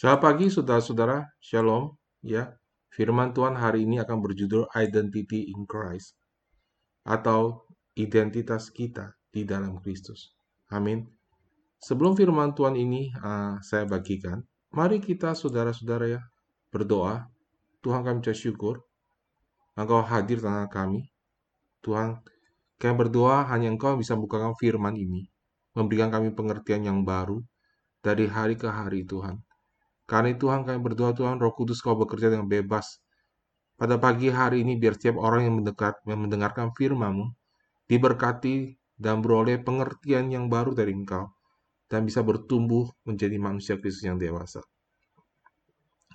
Selamat pagi saudara-saudara, Shalom. Ya, firman Tuhan hari ini akan berjudul Identity in Christ atau identitas kita di dalam Kristus. Amin. Sebelum firman Tuhan ini uh, saya bagikan, mari kita saudara-saudara ya berdoa. Tuhan kami ucap syukur Engkau hadir tengah kami. Tuhan, kami berdoa hanya Engkau bisa membukakan firman ini, memberikan kami pengertian yang baru dari hari ke hari Tuhan. Karena Tuhan kami berdoa Tuhan Roh Kudus kau bekerja dengan bebas. Pada pagi hari ini biar setiap orang yang mendekat yang mendengarkan firman-Mu diberkati dan beroleh pengertian yang baru dari Engkau dan bisa bertumbuh menjadi manusia Kristus yang dewasa.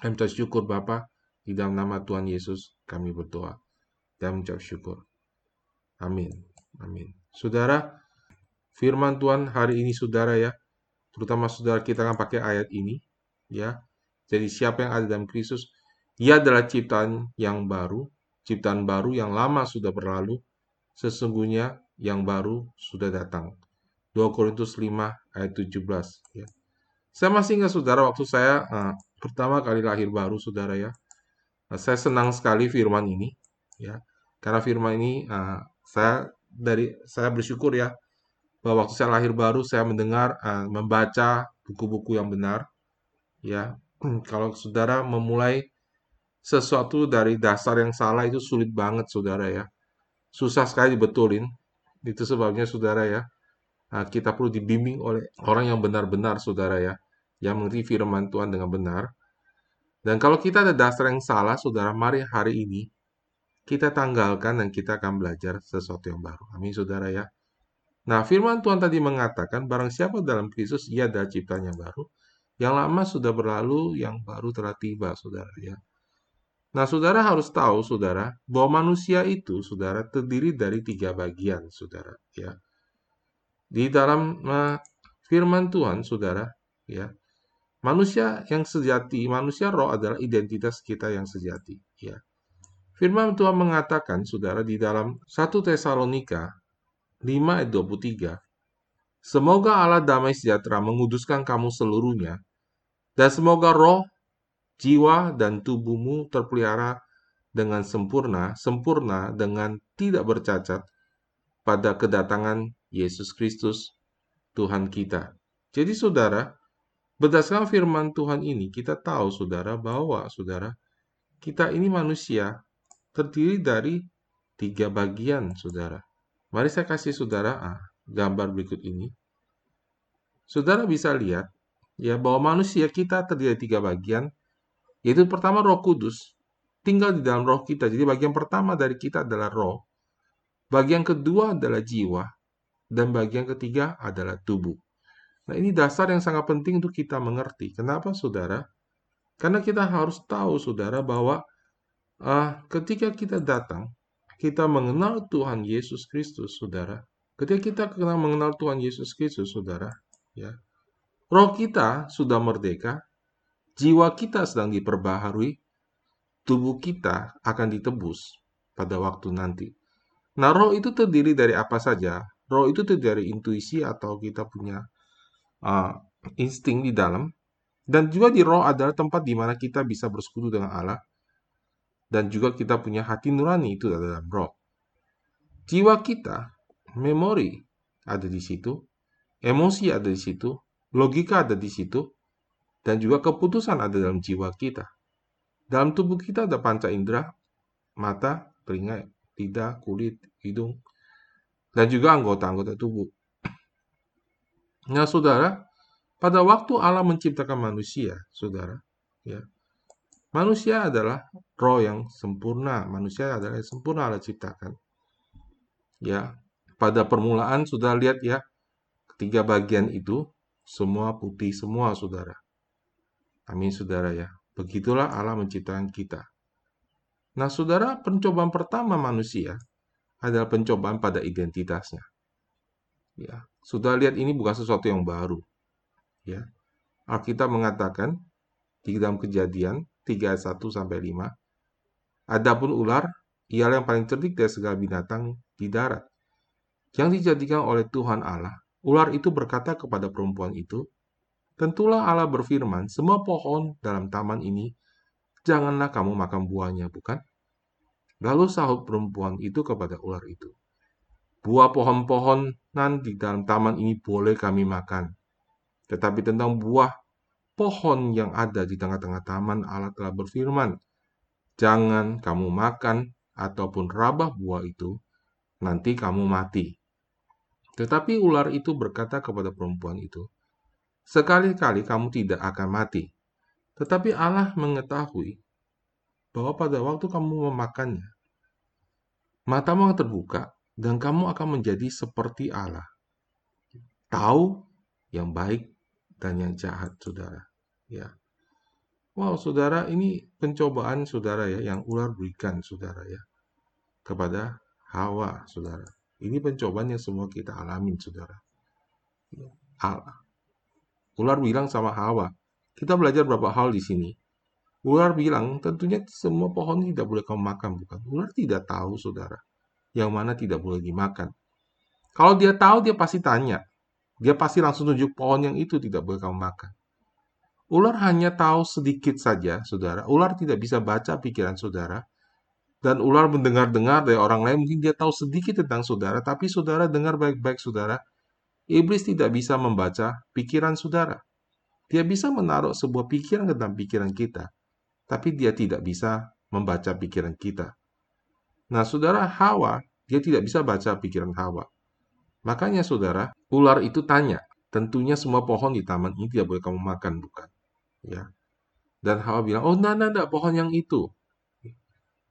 Kami syukur Bapak di dalam nama Tuhan Yesus kami berdoa dan mengucap syukur. Amin. Amin. Saudara, firman Tuhan hari ini saudara ya, terutama saudara kita akan pakai ayat ini ya. Jadi siapa yang ada dalam Kristus, ia adalah ciptaan yang baru, ciptaan baru yang lama sudah berlalu, sesungguhnya yang baru sudah datang. 2 Korintus 5 ayat 17 ya. Saya masih ingat saudara waktu saya uh, pertama kali lahir baru saudara ya. Nah, saya senang sekali firman ini ya karena firman ini uh, saya dari saya bersyukur ya bahwa waktu saya lahir baru saya mendengar uh, membaca buku-buku yang benar ya kalau saudara memulai sesuatu dari dasar yang salah itu sulit banget saudara ya susah sekali dibetulin itu sebabnya saudara ya uh, kita perlu dibimbing oleh orang yang benar-benar saudara ya yang mengerti firman Tuhan dengan benar dan kalau kita ada dasar yang salah saudara mari hari ini kita tanggalkan dan kita akan belajar sesuatu yang baru. Amin, saudara ya. Nah, firman Tuhan tadi mengatakan, barang siapa dalam Kristus, ia adalah ciptanya baru. Yang lama sudah berlalu, yang baru telah tiba, saudara ya. Nah, saudara harus tahu, saudara, bahwa manusia itu, saudara, terdiri dari tiga bagian, saudara, ya. Di dalam uh, firman Tuhan, saudara, ya, manusia yang sejati, manusia roh adalah identitas kita yang sejati, ya. Firman Tuhan mengatakan, saudara, di dalam 1 Tesalonika 5 ayat 23, Semoga Allah damai sejahtera menguduskan kamu seluruhnya, dan semoga roh, jiwa, dan tubuhmu terpelihara dengan sempurna, sempurna dengan tidak bercacat pada kedatangan Yesus Kristus, Tuhan kita. Jadi saudara, berdasarkan firman Tuhan ini, kita tahu saudara bahwa saudara, kita ini manusia terdiri dari tiga bagian, saudara. Mari saya kasih saudara ah, gambar berikut ini. Saudara bisa lihat ya bahwa manusia kita terdiri dari tiga bagian, yaitu pertama Roh Kudus tinggal di dalam roh kita. Jadi bagian pertama dari kita adalah roh, bagian kedua adalah jiwa, dan bagian ketiga adalah tubuh. Nah, ini dasar yang sangat penting untuk kita mengerti. Kenapa, saudara? Karena kita harus tahu, saudara, bahwa Ah, ketika kita datang, kita mengenal Tuhan Yesus Kristus, saudara. Ketika kita kenal mengenal Tuhan Yesus Kristus, saudara, ya, roh kita sudah merdeka, jiwa kita sedang diperbaharui, tubuh kita akan ditebus pada waktu nanti. Nah, roh itu terdiri dari apa saja? Roh itu terdiri dari intuisi atau kita punya uh, insting di dalam, dan juga di roh adalah tempat di mana kita bisa bersekutu dengan Allah dan juga kita punya hati nurani itu dalam roh. Jiwa kita, memori ada di situ, emosi ada di situ, logika ada di situ, dan juga keputusan ada dalam jiwa kita. Dalam tubuh kita ada panca indera, mata, telinga, lidah, kulit, hidung, dan juga anggota-anggota tubuh. Nah, saudara, pada waktu Allah menciptakan manusia, saudara, ya, Manusia adalah roh yang sempurna. Manusia adalah yang sempurna Allah ciptakan. Ya, pada permulaan sudah lihat ya, ketiga bagian itu semua putih semua, saudara. Amin, saudara ya. Begitulah Allah menciptakan kita. Nah, saudara, pencobaan pertama manusia adalah pencobaan pada identitasnya. Ya, sudah lihat ini bukan sesuatu yang baru. Ya, Alkitab mengatakan di dalam kejadian 3 1 sampai 5. Adapun ular, ialah yang paling cerdik dari segala binatang di darat. Yang dijadikan oleh Tuhan Allah. Ular itu berkata kepada perempuan itu, Tentulah Allah berfirman, semua pohon dalam taman ini, janganlah kamu makan buahnya, bukan? Lalu sahut perempuan itu kepada ular itu, Buah pohon-pohonan di dalam taman ini boleh kami makan. Tetapi tentang buah pohon yang ada di tengah-tengah taman, Allah telah berfirman, Jangan kamu makan ataupun rabah buah itu, nanti kamu mati. Tetapi ular itu berkata kepada perempuan itu, Sekali-kali kamu tidak akan mati. Tetapi Allah mengetahui bahwa pada waktu kamu memakannya, matamu akan terbuka dan kamu akan menjadi seperti Allah. Tahu yang baik dan yang jahat, saudara. Ya. Wow, saudara, ini pencobaan saudara ya yang ular berikan, saudara ya, kepada Hawa, saudara. Ini pencobaan yang semua kita alamin, saudara. Allah. Ular bilang sama Hawa, kita belajar beberapa hal di sini. Ular bilang, tentunya semua pohon tidak boleh kamu makan, bukan? Ular tidak tahu, saudara yang mana tidak boleh dimakan. Kalau dia tahu, dia pasti tanya. Dia pasti langsung tunjuk pohon yang itu tidak boleh kamu makan. Ular hanya tahu sedikit saja, saudara. Ular tidak bisa baca pikiran saudara. Dan ular mendengar-dengar dari orang lain, mungkin dia tahu sedikit tentang saudara, tapi saudara dengar baik-baik saudara. Iblis tidak bisa membaca pikiran saudara. Dia bisa menaruh sebuah pikiran tentang pikiran kita, tapi dia tidak bisa membaca pikiran kita. Nah, saudara Hawa, dia tidak bisa baca pikiran Hawa. Makanya saudara, ular itu tanya, tentunya semua pohon di taman ini tidak boleh kamu makan, bukan? Ya. Dan Hawa bilang, oh, nah, nah, pohon yang itu.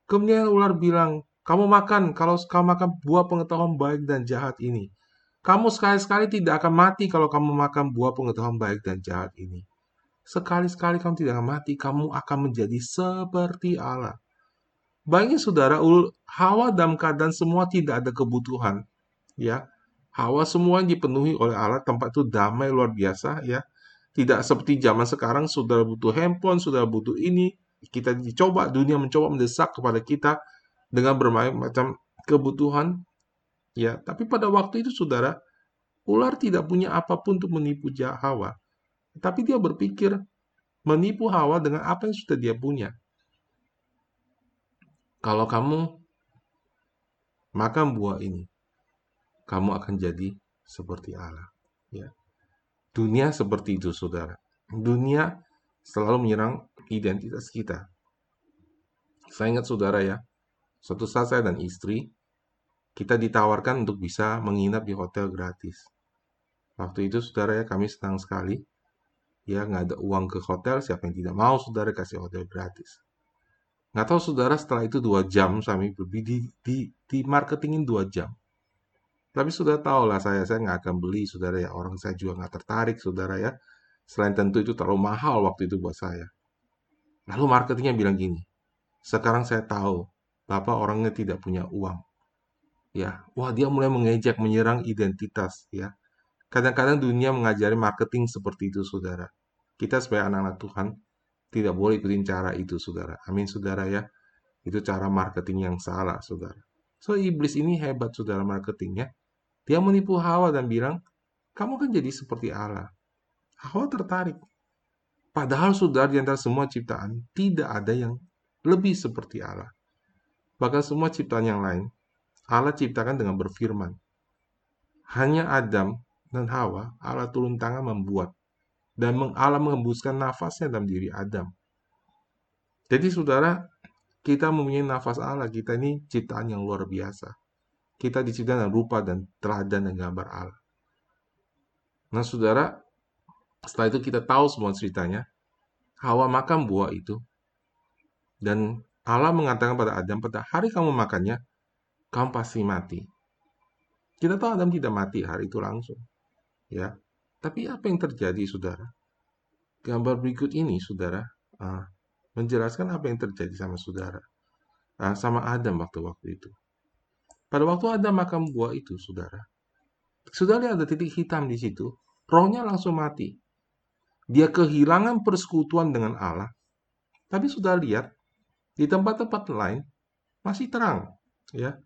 Kemudian ular bilang, kamu makan, kalau kamu makan buah pengetahuan baik dan jahat ini. Kamu sekali-sekali tidak akan mati kalau kamu makan buah pengetahuan baik dan jahat ini. Sekali-sekali kamu tidak akan mati, kamu akan menjadi seperti Allah. Bayangin saudara, Hawa dalam keadaan semua tidak ada kebutuhan. Ya, Hawa semua dipenuhi oleh Allah, tempat itu damai luar biasa ya. Tidak seperti zaman sekarang, saudara butuh handphone, saudara butuh ini. Kita dicoba, dunia mencoba mendesak kepada kita dengan berbagai macam kebutuhan. Ya, tapi pada waktu itu saudara, ular tidak punya apa pun untuk menipu Hawa. Tapi dia berpikir menipu Hawa dengan apa yang sudah dia punya. Kalau kamu makan buah ini, kamu akan jadi seperti Allah. Ya. Dunia seperti itu, saudara. Dunia selalu menyerang identitas kita. Saya ingat saudara ya, suatu saat saya dan istri, kita ditawarkan untuk bisa menginap di hotel gratis. Waktu itu saudara ya, kami senang sekali. Ya, nggak ada uang ke hotel, siapa yang tidak mau saudara kasih hotel gratis. Nggak tahu saudara setelah itu dua jam kami di, di, di marketingin dua jam. Tapi sudah tahu lah saya, saya nggak akan beli saudara ya. Orang saya juga nggak tertarik saudara ya. Selain tentu itu terlalu mahal waktu itu buat saya. Lalu marketingnya bilang gini, sekarang saya tahu Bapak orangnya tidak punya uang. Ya, wah dia mulai mengejek, menyerang identitas ya. Kadang-kadang dunia mengajari marketing seperti itu, saudara. Kita sebagai anak-anak Tuhan, tidak boleh ikutin cara itu, saudara. Amin, saudara ya. Itu cara marketing yang salah, saudara. So, iblis ini hebat, saudara, marketingnya. Dia menipu Hawa dan bilang, kamu kan jadi seperti Allah. Hawa tertarik. Padahal, saudara, di antara semua ciptaan, tidak ada yang lebih seperti Allah. Bahkan semua ciptaan yang lain, Allah ciptakan dengan berfirman. Hanya Adam dan Hawa, Allah turun tangan membuat dan Allah mengembuskan nafasnya dalam diri Adam. Jadi saudara, kita mempunyai nafas Allah, kita ini ciptaan yang luar biasa. Kita diciptakan dengan rupa dan teladan dan gambar Allah. Nah saudara, setelah itu kita tahu semua ceritanya, Hawa makan buah itu, dan Allah mengatakan pada Adam, pada hari kamu makannya, kamu pasti mati. Kita tahu Adam tidak mati hari itu langsung. Ya, tapi apa yang terjadi, saudara? Gambar berikut ini, saudara, uh, menjelaskan apa yang terjadi sama saudara, uh, sama Adam waktu-waktu itu. Pada waktu Adam makan buah itu, saudara, saudara lihat ada titik hitam di situ, rohnya langsung mati. Dia kehilangan persekutuan dengan Allah. Tapi sudah lihat, di tempat-tempat lain masih terang. ya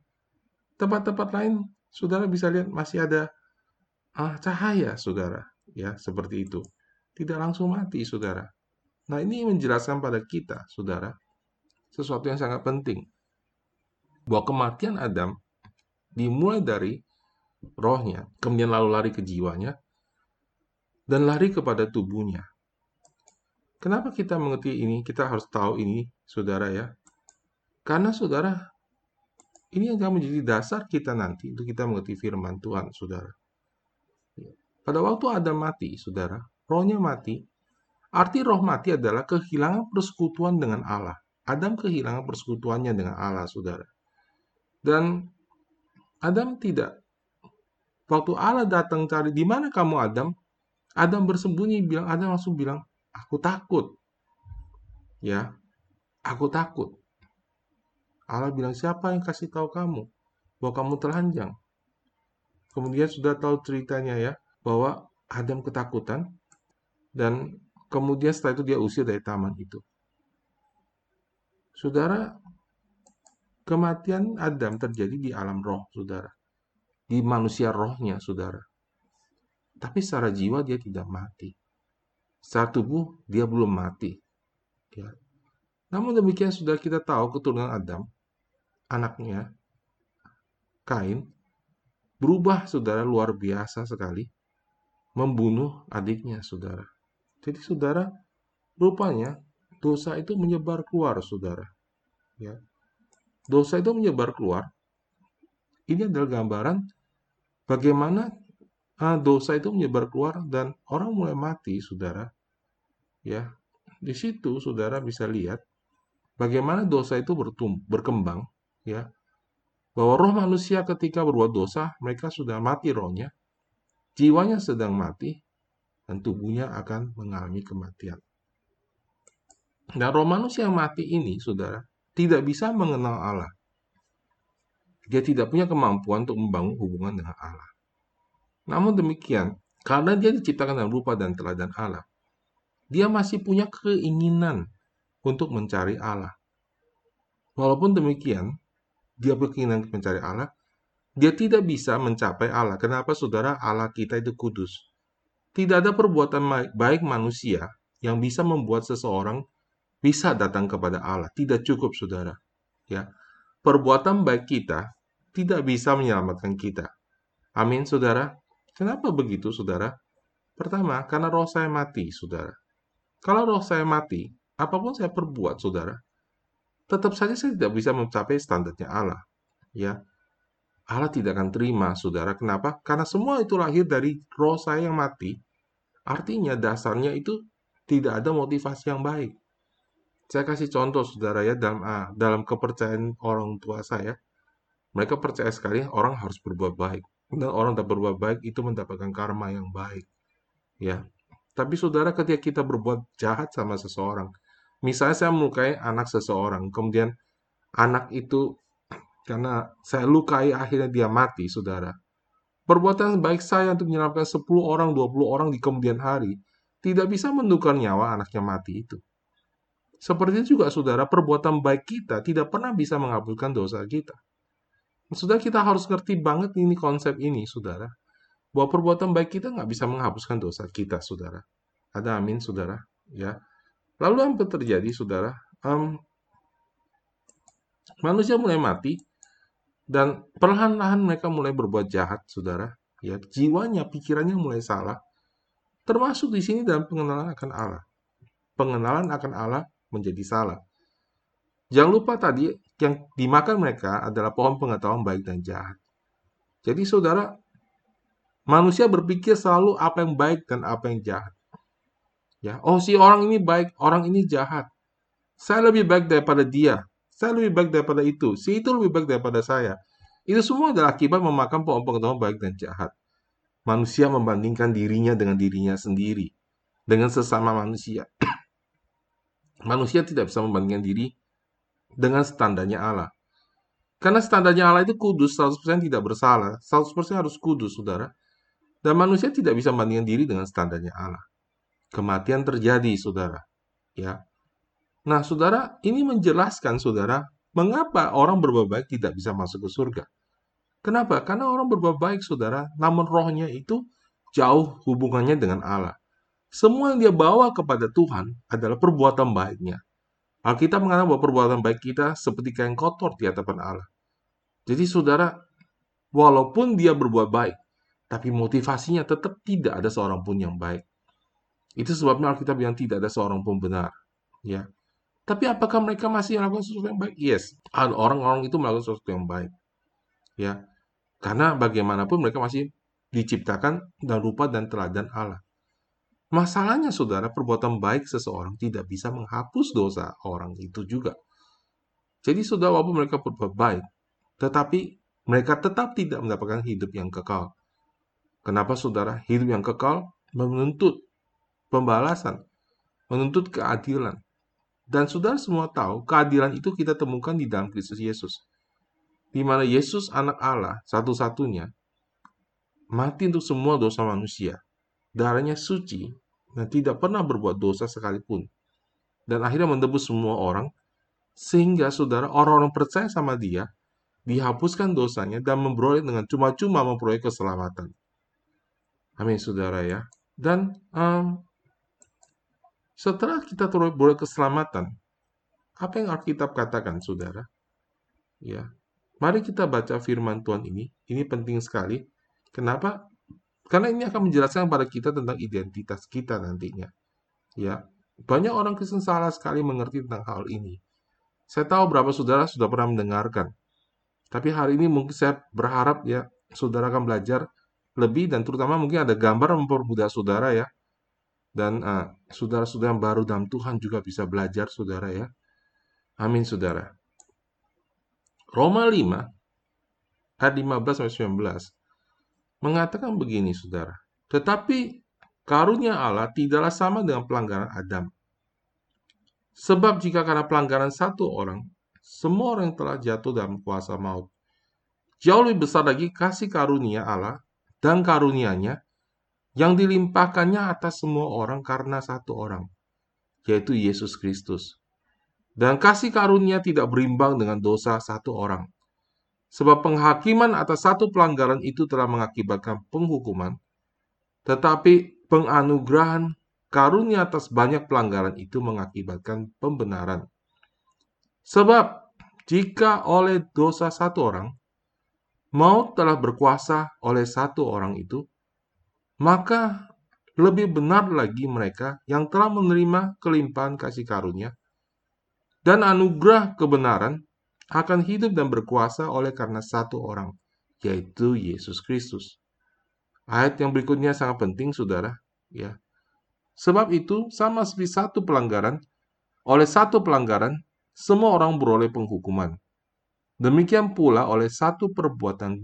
Tempat-tempat lain, saudara bisa lihat masih ada ah, cahaya, saudara, ya seperti itu. tidak langsung mati, saudara. Nah, ini menjelaskan pada kita, saudara, sesuatu yang sangat penting. Bahwa kematian Adam dimulai dari rohnya, kemudian lalu lari ke jiwanya, dan lari kepada tubuhnya. Kenapa kita mengerti ini? Kita harus tahu ini, saudara ya. Karena saudara, ini yang akan menjadi dasar kita nanti untuk kita mengerti firman Tuhan, saudara. Pada waktu Adam mati, saudara, rohnya mati. Arti roh mati adalah kehilangan persekutuan dengan Allah. Adam kehilangan persekutuannya dengan Allah, saudara. Dan Adam tidak. Waktu Allah datang cari, di mana kamu Adam? Adam bersembunyi, bilang Adam langsung bilang, aku takut. Ya, aku takut. Allah bilang, siapa yang kasih tahu kamu bahwa kamu telanjang? Kemudian sudah tahu ceritanya ya, bahwa Adam ketakutan, dan kemudian setelah itu dia usir dari taman itu. Saudara, kematian Adam terjadi di alam roh, saudara. Di manusia rohnya, saudara. Tapi secara jiwa dia tidak mati. Secara tubuh dia belum mati. Ya. Namun demikian sudah kita tahu keturunan Adam, anaknya, Kain, berubah saudara luar biasa sekali. Membunuh adiknya saudara. Jadi saudara, rupanya dosa itu menyebar keluar saudara. Ya. Dosa itu menyebar keluar. Ini adalah gambaran bagaimana dosa itu menyebar keluar dan orang mulai mati, saudara. Ya, di situ saudara bisa lihat bagaimana dosa itu bertum berkembang, ya. Bahwa roh manusia ketika berbuat dosa, mereka sudah mati rohnya, jiwanya sedang mati, dan tubuhnya akan mengalami kematian. Dan roh manusia yang mati ini, saudara, tidak bisa mengenal Allah. Dia tidak punya kemampuan untuk membangun hubungan dengan Allah. Namun demikian, karena dia diciptakan dalam rupa dan teladan Allah, dia masih punya keinginan untuk mencari Allah. Walaupun demikian, dia berkeinginan mencari Allah, dia tidak bisa mencapai Allah. Kenapa saudara? Allah kita itu kudus. Tidak ada perbuatan baik manusia yang bisa membuat seseorang bisa datang kepada Allah. Tidak cukup, saudara. Ya, perbuatan baik kita tidak bisa menyelamatkan kita. Amin, saudara. Kenapa begitu, saudara? Pertama, karena roh saya mati, saudara. Kalau roh saya mati, apa pun saya perbuat, saudara, tetap saja saya tidak bisa mencapai standarnya Allah. Ya, Allah tidak akan terima, saudara. Kenapa? Karena semua itu lahir dari roh saya yang mati. Artinya dasarnya itu tidak ada motivasi yang baik. Saya kasih contoh, saudara ya, dalam ah, dalam kepercayaan orang tua saya, mereka percaya sekali orang harus berbuat baik dan orang tak berbuat baik itu mendapatkan karma yang baik. Ya. Tapi saudara ketika kita berbuat jahat sama seseorang, misalnya saya melukai anak seseorang, kemudian anak itu karena saya lukai akhirnya dia mati, saudara. Perbuatan baik saya untuk menyelamatkan 10 orang, 20 orang di kemudian hari tidak bisa menukar nyawa anaknya mati itu. Seperti juga saudara, perbuatan baik kita tidak pernah bisa menghapuskan dosa kita. Sudah kita harus ngerti banget ini konsep ini, saudara. Bahwa perbuatan baik kita nggak bisa menghapuskan dosa kita, saudara. Ada amin, saudara. Ya. Lalu apa terjadi, saudara? Um, manusia mulai mati dan perlahan-lahan mereka mulai berbuat jahat, saudara. Ya, jiwanya, pikirannya mulai salah. Termasuk di sini dalam pengenalan akan Allah. Pengenalan akan Allah menjadi salah. Jangan lupa tadi yang dimakan mereka adalah pohon pengetahuan baik dan jahat. Jadi saudara, manusia berpikir selalu apa yang baik dan apa yang jahat. Ya, oh si orang ini baik, orang ini jahat. Saya lebih baik daripada dia. Saya lebih baik daripada itu. Si itu lebih baik daripada saya. Itu semua adalah akibat memakan pohon pengetahuan baik dan jahat. Manusia membandingkan dirinya dengan dirinya sendiri. Dengan sesama manusia. manusia tidak bisa membandingkan diri dengan standarnya Allah. Karena standarnya Allah itu kudus, 100% tidak bersalah, 100% harus kudus, saudara. Dan manusia tidak bisa membandingkan diri dengan standarnya Allah. Kematian terjadi, saudara. Ya. Nah, saudara, ini menjelaskan, saudara, mengapa orang berbuat baik tidak bisa masuk ke surga. Kenapa? Karena orang berbuat baik, saudara, namun rohnya itu jauh hubungannya dengan Allah. semua yang dia bawa kepada Tuhan adalah perbuatan baiknya. Alkitab mengatakan bahwa perbuatan baik kita seperti kain kotor di hadapan Allah. Jadi saudara, walaupun dia berbuat baik, tapi motivasinya tetap tidak ada seorang pun yang baik. Itu sebabnya Alkitab bilang tidak ada seorang pun benar. Ya. Tapi apakah mereka masih melakukan sesuatu yang baik? Yes, orang-orang itu melakukan sesuatu yang baik. Ya. Karena bagaimanapun mereka masih diciptakan dan rupa dan teladan Allah. Masalahnya saudara, perbuatan baik seseorang tidak bisa menghapus dosa orang itu juga. Jadi saudara, walaupun mereka berbuat baik, tetapi mereka tetap tidak mendapatkan hidup yang kekal. Kenapa saudara? Hidup yang kekal menuntut pembalasan, menuntut keadilan. Dan saudara semua tahu, keadilan itu kita temukan di dalam Kristus Yesus. Di mana Yesus anak Allah satu-satunya mati untuk semua dosa manusia. Darahnya suci dan tidak pernah berbuat dosa sekalipun. Dan akhirnya menebus semua orang, sehingga saudara orang-orang percaya sama dia, dihapuskan dosanya dan memperoleh dengan cuma-cuma memperoleh keselamatan. Amin, saudara ya. Dan um, setelah kita beroleh keselamatan, apa yang Alkitab katakan, saudara? Ya, mari kita baca firman Tuhan ini. Ini penting sekali. Kenapa? Karena ini akan menjelaskan pada kita tentang identitas kita nantinya. Ya, banyak orang Kristen salah sekali mengerti tentang hal ini. Saya tahu berapa saudara sudah pernah mendengarkan. Tapi hari ini mungkin saya berharap ya saudara akan belajar lebih dan terutama mungkin ada gambar mempermudah saudara ya dan uh, saudara-saudara yang baru dalam Tuhan juga bisa belajar, saudara ya. Amin, saudara. Roma 5, ayat 15-19, mengatakan begini, saudara. Tetapi karunia Allah tidaklah sama dengan pelanggaran Adam. Sebab jika karena pelanggaran satu orang, semua orang telah jatuh dalam kuasa maut. Jauh lebih besar lagi kasih karunia Allah dan karunianya yang dilimpahkannya atas semua orang karena satu orang, yaitu Yesus Kristus. Dan kasih karunia tidak berimbang dengan dosa satu orang. Sebab penghakiman atas satu pelanggaran itu telah mengakibatkan penghukuman, tetapi penganugerahan karunia atas banyak pelanggaran itu mengakibatkan pembenaran. Sebab jika oleh dosa satu orang, maut telah berkuasa oleh satu orang itu, maka lebih benar lagi mereka yang telah menerima kelimpahan kasih karunia dan anugerah kebenaran akan hidup dan berkuasa oleh karena satu orang, yaitu Yesus Kristus. Ayat yang berikutnya sangat penting, saudara. Ya, sebab itu sama seperti satu pelanggaran, oleh satu pelanggaran semua orang beroleh penghukuman. Demikian pula oleh satu perbuatan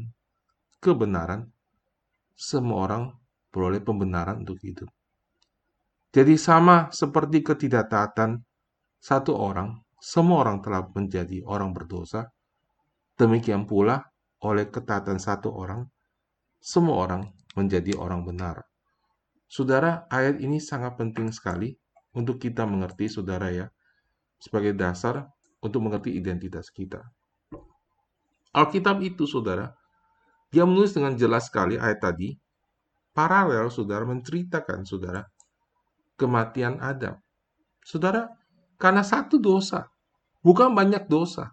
kebenaran, semua orang beroleh pembenaran untuk hidup. Jadi sama seperti ketidaktaatan satu orang, semua orang telah menjadi orang berdosa. Demikian pula oleh ketaatan satu orang, semua orang menjadi orang benar. Saudara, ayat ini sangat penting sekali untuk kita mengerti, saudara ya, sebagai dasar untuk mengerti identitas kita. Alkitab itu, saudara, dia menulis dengan jelas sekali ayat tadi, paralel saudara menceritakan saudara kematian Adam. Saudara, karena satu dosa, bukan banyak dosa.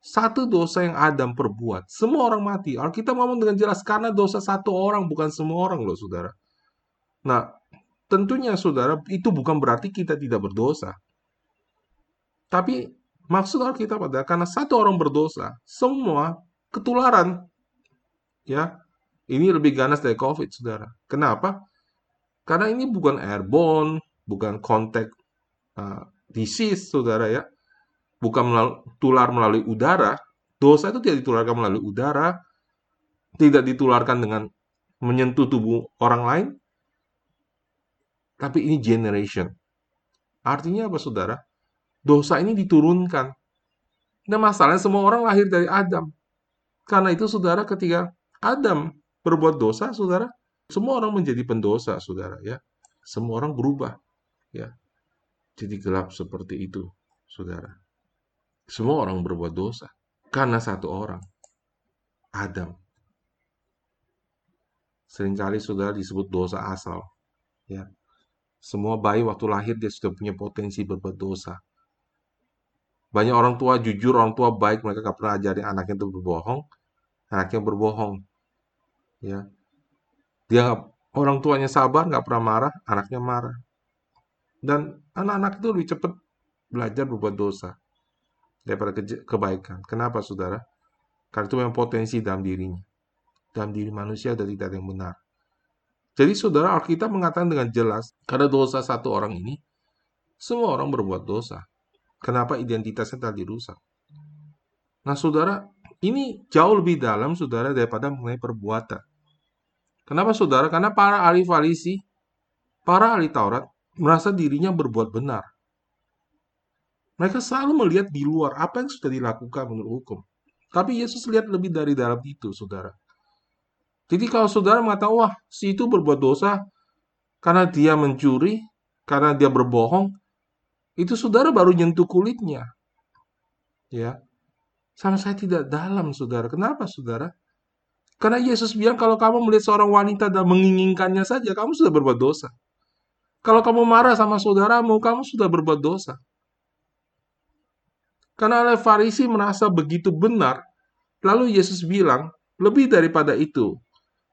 Satu dosa yang Adam perbuat, semua orang mati. Alkitab ngomong dengan jelas karena dosa satu orang, bukan semua orang loh saudara. Nah, tentunya saudara, itu bukan berarti kita tidak berdosa. Tapi maksud Alkitab adalah karena satu orang berdosa, semua ketularan. Ya, ini lebih ganas dari COVID, saudara. Kenapa? Karena ini bukan airborne, bukan kontak uh, disease, saudara ya. Bukan melalui, tular melalui udara. Dosa itu tidak ditularkan melalui udara, tidak ditularkan dengan menyentuh tubuh orang lain, tapi ini generation. Artinya apa, saudara? Dosa ini diturunkan. Nah, masalahnya semua orang lahir dari Adam. Karena itu, saudara, ketika Adam berbuat dosa, saudara, semua orang menjadi pendosa, saudara, ya. Semua orang berubah, ya. Jadi gelap seperti itu, saudara. Semua orang berbuat dosa karena satu orang, Adam. Seringkali saudara disebut dosa asal, ya. Semua bayi waktu lahir dia sudah punya potensi berbuat dosa. Banyak orang tua jujur, orang tua baik, mereka gak pernah ajarin anaknya untuk berbohong, anaknya berbohong. Ya, dia orang tuanya sabar, nggak pernah marah, anaknya marah. Dan anak-anak itu lebih cepat belajar berbuat dosa daripada kebaikan. Kenapa, saudara? Karena itu memang potensi dalam dirinya. Dalam diri manusia ada tidak yang benar. Jadi saudara Alkitab mengatakan dengan jelas, karena dosa satu orang ini, semua orang berbuat dosa. Kenapa identitasnya tadi rusak? Nah saudara, ini jauh lebih dalam saudara daripada mengenai perbuatan. Kenapa saudara? Karena para ahli Farisi, para ahli Taurat, merasa dirinya berbuat benar. Mereka selalu melihat di luar apa yang sudah dilakukan menurut hukum. Tapi Yesus lihat lebih dari dalam itu, saudara. Jadi kalau saudara mengatakan, wah si itu berbuat dosa karena dia mencuri, karena dia berbohong, itu saudara baru nyentuh kulitnya. Ya. Sama saya tidak dalam, saudara. Kenapa, saudara? Karena Yesus bilang kalau kamu melihat seorang wanita dan menginginkannya saja, kamu sudah berbuat dosa. Kalau kamu marah sama saudaramu, kamu sudah berbuat dosa. Karena oleh Farisi merasa begitu benar, lalu Yesus bilang, lebih daripada itu,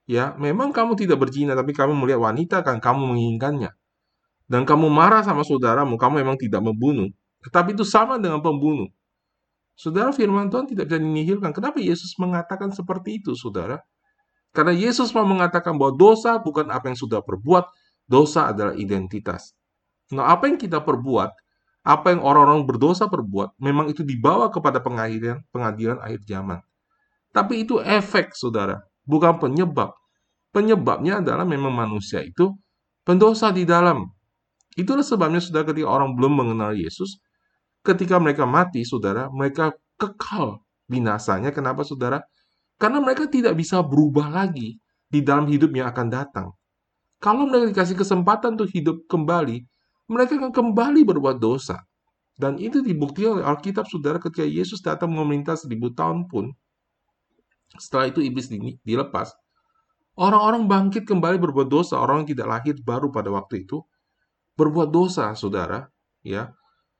Ya, memang kamu tidak berzina, tapi kamu melihat wanita kan kamu menginginkannya. Dan kamu marah sama saudaramu, kamu memang tidak membunuh. Tetapi itu sama dengan pembunuh. Saudara, firman Tuhan tidak bisa dinihilkan. Kenapa Yesus mengatakan seperti itu, saudara? Karena Yesus mau mengatakan bahwa dosa bukan apa yang sudah perbuat, dosa adalah identitas. Nah, apa yang kita perbuat, apa yang orang-orang berdosa perbuat, memang itu dibawa kepada pengadilan, pengadilan akhir zaman. Tapi itu efek, saudara bukan penyebab. Penyebabnya adalah memang manusia itu pendosa di dalam. Itulah sebabnya sudah ketika orang belum mengenal Yesus, ketika mereka mati, saudara, mereka kekal binasanya. Kenapa, saudara? Karena mereka tidak bisa berubah lagi di dalam hidup yang akan datang. Kalau mereka dikasih kesempatan untuk hidup kembali, mereka akan kembali berbuat dosa. Dan itu dibuktikan oleh Alkitab, saudara, ketika Yesus datang memerintah seribu tahun pun, setelah itu iblis dilepas. Orang-orang bangkit kembali berbuat dosa. Orang yang tidak lahir baru pada waktu itu berbuat dosa, saudara. Ya,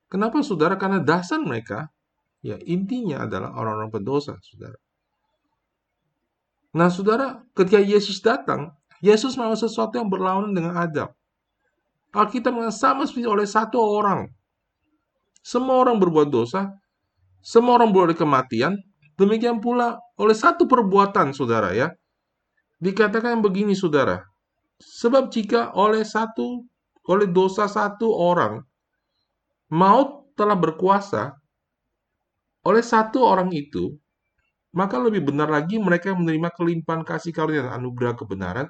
kenapa, saudara? Karena dasar mereka, ya intinya adalah orang-orang pendosa, saudara. Nah, saudara, ketika Yesus datang, Yesus mau sesuatu yang berlawanan dengan Adam. Alkitab mengatakan sama seperti oleh satu orang. Semua orang berbuat dosa, semua orang boleh kematian, Demikian pula oleh satu perbuatan, saudara ya. Dikatakan begini, saudara. Sebab jika oleh satu, oleh dosa satu orang, maut telah berkuasa, oleh satu orang itu, maka lebih benar lagi mereka menerima kelimpahan kasih karunia dan anugerah kebenaran,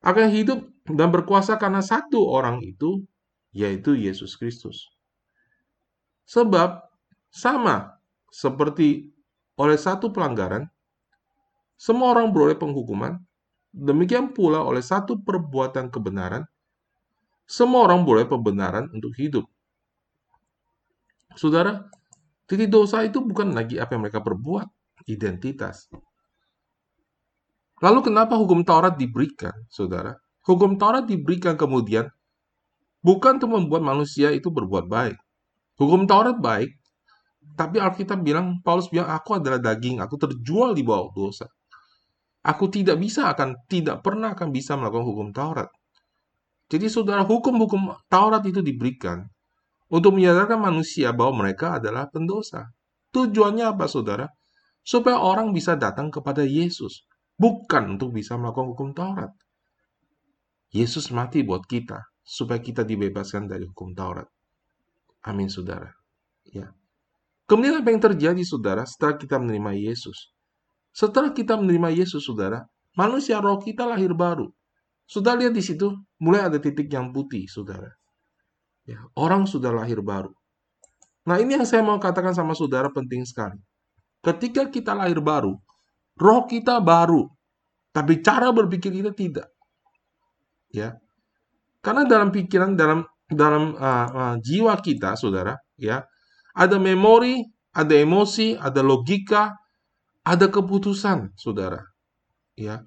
akan hidup dan berkuasa karena satu orang itu, yaitu Yesus Kristus. Sebab sama seperti oleh satu pelanggaran, semua orang beroleh penghukuman. Demikian pula oleh satu perbuatan kebenaran, semua orang boleh pembenaran untuk hidup. Saudara, titik dosa itu bukan lagi apa yang mereka perbuat, identitas. Lalu kenapa hukum Taurat diberikan, saudara? Hukum Taurat diberikan kemudian bukan untuk membuat manusia itu berbuat baik. Hukum Taurat baik tapi Alkitab bilang, Paulus bilang, aku adalah daging, aku terjual di bawah dosa. Aku tidak bisa akan, tidak pernah akan bisa melakukan hukum Taurat. Jadi saudara, hukum-hukum Taurat itu diberikan untuk menyadarkan manusia bahwa mereka adalah pendosa. Tujuannya apa saudara? Supaya orang bisa datang kepada Yesus. Bukan untuk bisa melakukan hukum Taurat. Yesus mati buat kita, supaya kita dibebaskan dari hukum Taurat. Amin saudara. Ya. Kemudian apa yang terjadi, saudara, setelah kita menerima Yesus? Setelah kita menerima Yesus, saudara, manusia roh kita lahir baru. Sudah lihat di situ, mulai ada titik yang putih, saudara. Ya, orang sudah lahir baru. Nah, ini yang saya mau katakan sama saudara penting sekali. Ketika kita lahir baru, roh kita baru, tapi cara berpikir kita tidak. Ya. Karena dalam pikiran dalam dalam uh, uh, jiwa kita, saudara, ya, ada memori, ada emosi, ada logika, ada keputusan, saudara. Ya,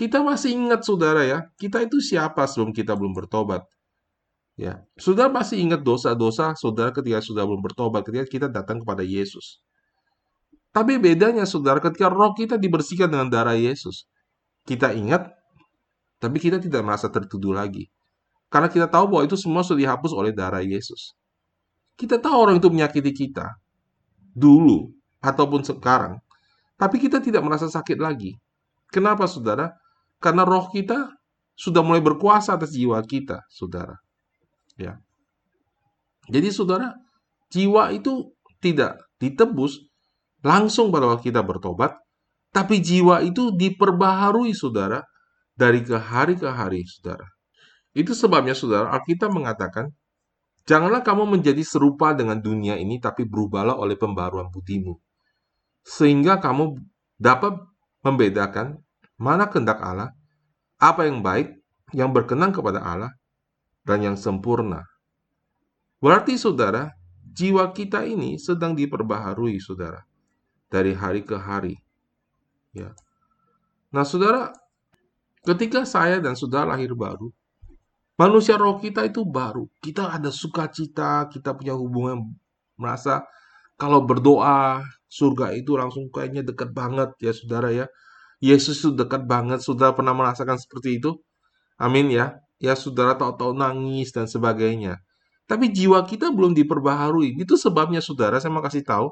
kita masih ingat, saudara ya, kita itu siapa sebelum kita belum bertobat? Ya, sudah masih ingat dosa-dosa saudara ketika sudah belum bertobat, ketika kita datang kepada Yesus. Tapi bedanya saudara ketika roh kita dibersihkan dengan darah Yesus. Kita ingat, tapi kita tidak merasa tertuduh lagi. Karena kita tahu bahwa itu semua sudah dihapus oleh darah Yesus. Kita tahu orang itu menyakiti kita. Dulu, ataupun sekarang. Tapi kita tidak merasa sakit lagi. Kenapa saudara? Karena roh kita sudah mulai berkuasa atas jiwa kita, saudara. Ya. Jadi saudara, jiwa itu tidak ditebus langsung pada waktu kita bertobat, tapi jiwa itu diperbaharui saudara dari ke hari ke hari saudara. Itu sebabnya saudara, Alkitab mengatakan, Janganlah kamu menjadi serupa dengan dunia ini, tapi berubahlah oleh pembaruan budimu. Sehingga kamu dapat membedakan mana kehendak Allah, apa yang baik, yang berkenan kepada Allah, dan yang sempurna. Berarti saudara, jiwa kita ini sedang diperbaharui saudara dari hari ke hari. Ya. Nah, saudara, ketika saya dan saudara lahir baru, manusia roh kita itu baru. Kita ada sukacita, kita punya hubungan merasa kalau berdoa surga itu langsung kayaknya dekat banget ya saudara ya. Yesus itu dekat banget, saudara pernah merasakan seperti itu? Amin ya ya saudara tahu-tahu nangis dan sebagainya. Tapi jiwa kita belum diperbaharui. Itu sebabnya saudara, saya mau kasih tahu.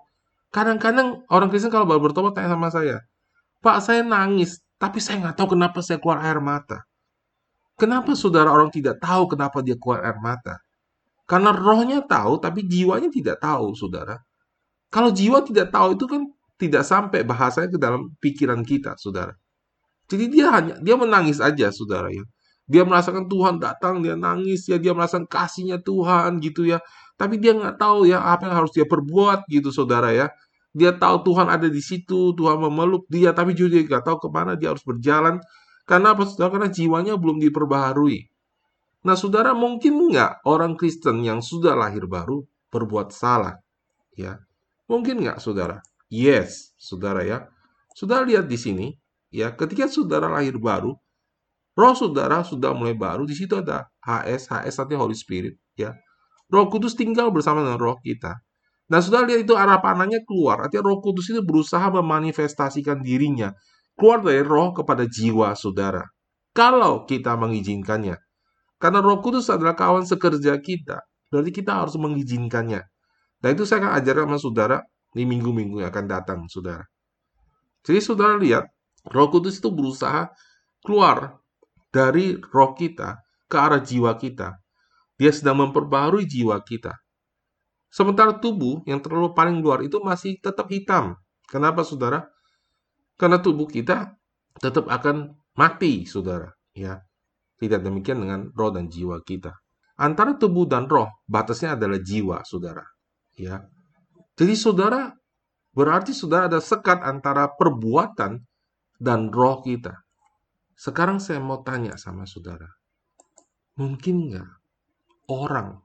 Kadang-kadang orang Kristen kalau baru bertobat tanya sama saya, Pak saya nangis, tapi saya nggak tahu kenapa saya keluar air mata. Kenapa saudara orang tidak tahu kenapa dia keluar air mata? Karena rohnya tahu, tapi jiwanya tidak tahu, saudara. Kalau jiwa tidak tahu itu kan tidak sampai bahasanya ke dalam pikiran kita, saudara. Jadi dia hanya dia menangis aja, saudara ya. Dia merasakan Tuhan datang, dia nangis ya, dia merasakan kasihnya Tuhan gitu ya. Tapi dia nggak tahu ya apa yang harus dia perbuat gitu saudara ya. Dia tahu Tuhan ada di situ, Tuhan memeluk dia, tapi juga dia tahu ke mana dia harus berjalan. Karena apa saudara? Karena jiwanya belum diperbaharui. Nah saudara mungkin nggak orang Kristen yang sudah lahir baru berbuat salah? Ya, mungkin nggak saudara? Yes, saudara ya. Saudara lihat di sini, ya ketika saudara lahir baru, Roh saudara sudah mulai baru, di situ ada HS, HS artinya Holy Spirit, ya. Roh Kudus tinggal bersama dengan roh kita. Nah, sudah lihat itu arah panahnya keluar. Artinya Roh Kudus itu berusaha memanifestasikan dirinya keluar dari roh kepada jiwa saudara. Kalau kita mengizinkannya. Karena Roh Kudus adalah kawan sekerja kita, berarti kita harus mengizinkannya. Nah, itu saya akan ajarkan sama saudara di minggu-minggu yang akan datang, saudara. Jadi saudara lihat, Roh Kudus itu berusaha keluar dari roh kita ke arah jiwa kita. Dia sedang memperbaharui jiwa kita. Sementara tubuh yang terlalu paling luar itu masih tetap hitam. Kenapa, saudara? Karena tubuh kita tetap akan mati, saudara. Ya, tidak demikian dengan roh dan jiwa kita. Antara tubuh dan roh, batasnya adalah jiwa, saudara. Ya, jadi saudara berarti saudara ada sekat antara perbuatan dan roh kita. Sekarang saya mau tanya sama saudara. Mungkin nggak orang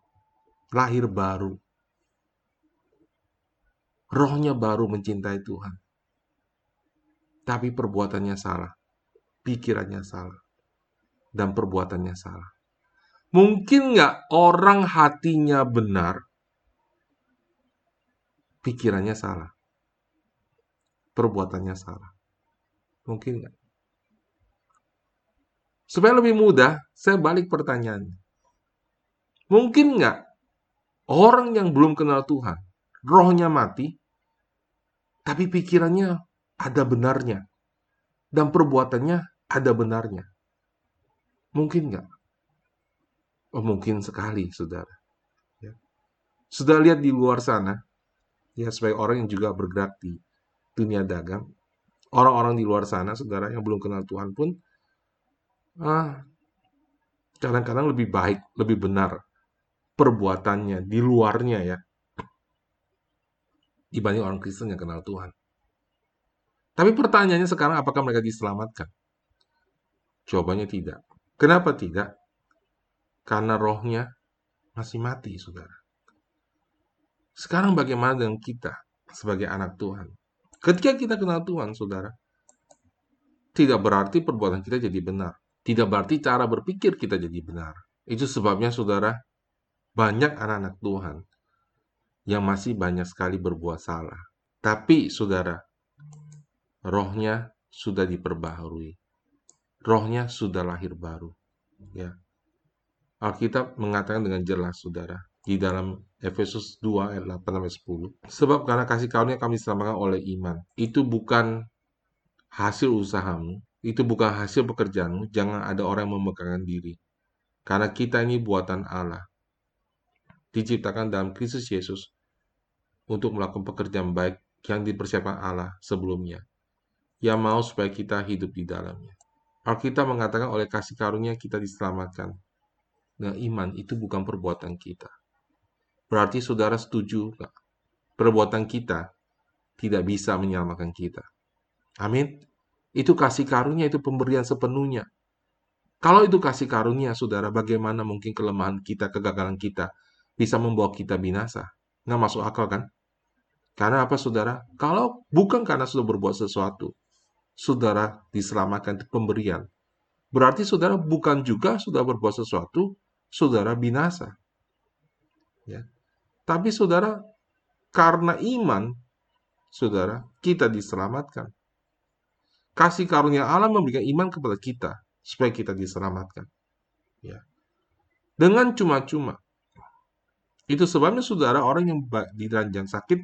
lahir baru, rohnya baru mencintai Tuhan, tapi perbuatannya salah, pikirannya salah, dan perbuatannya salah. Mungkin nggak orang hatinya benar, pikirannya salah, perbuatannya salah. Mungkin nggak? Supaya lebih mudah, saya balik pertanyaan. Mungkin nggak orang yang belum kenal Tuhan, rohnya mati, tapi pikirannya ada benarnya, dan perbuatannya ada benarnya. Mungkin nggak? Oh, mungkin sekali, saudara. Ya. Sudah lihat di luar sana, ya sebagai orang yang juga bergerak di dunia dagang, orang-orang di luar sana, saudara yang belum kenal Tuhan pun ah, kadang-kadang lebih baik, lebih benar perbuatannya di luarnya ya dibanding orang Kristen yang kenal Tuhan. Tapi pertanyaannya sekarang apakah mereka diselamatkan? Jawabannya tidak. Kenapa tidak? Karena rohnya masih mati, saudara. Sekarang bagaimana dengan kita sebagai anak Tuhan? Ketika kita kenal Tuhan, saudara, tidak berarti perbuatan kita jadi benar. Tidak berarti cara berpikir kita jadi benar. Itu sebabnya saudara, banyak anak-anak Tuhan yang masih banyak sekali berbuat salah. Tapi saudara, rohnya sudah diperbaharui. Rohnya sudah lahir baru. Ya. Alkitab mengatakan dengan jelas, saudara, di dalam Efesus 2 ayat 8 sampai 10. Sebab karena kasih karunia kami diselamatkan oleh iman. Itu bukan hasil usahamu, itu bukan hasil pekerjaanmu, jangan ada orang yang memegangkan diri. Karena kita ini buatan Allah. Diciptakan dalam Kristus Yesus untuk melakukan pekerjaan baik yang dipersiapkan Allah sebelumnya. Yang mau supaya kita hidup di dalamnya. Alkitab mengatakan oleh kasih karunia kita diselamatkan. Nah, iman itu bukan perbuatan kita. Berarti saudara setuju gak? Perbuatan kita tidak bisa menyelamatkan kita. Amin. Itu kasih karunia, itu pemberian sepenuhnya. Kalau itu kasih karunia, saudara, bagaimana mungkin kelemahan kita, kegagalan kita bisa membawa kita binasa? Nggak masuk akal kan? Karena apa, saudara? Kalau bukan karena sudah berbuat sesuatu, saudara diselamatkan itu pemberian. Berarti saudara bukan juga sudah berbuat sesuatu, saudara binasa. Ya. Tapi saudara, karena iman, saudara, kita diselamatkan. Kasih karunia Allah memberikan iman kepada kita supaya kita diselamatkan. Ya. Dengan cuma-cuma. Itu sebabnya saudara orang yang di ranjang sakit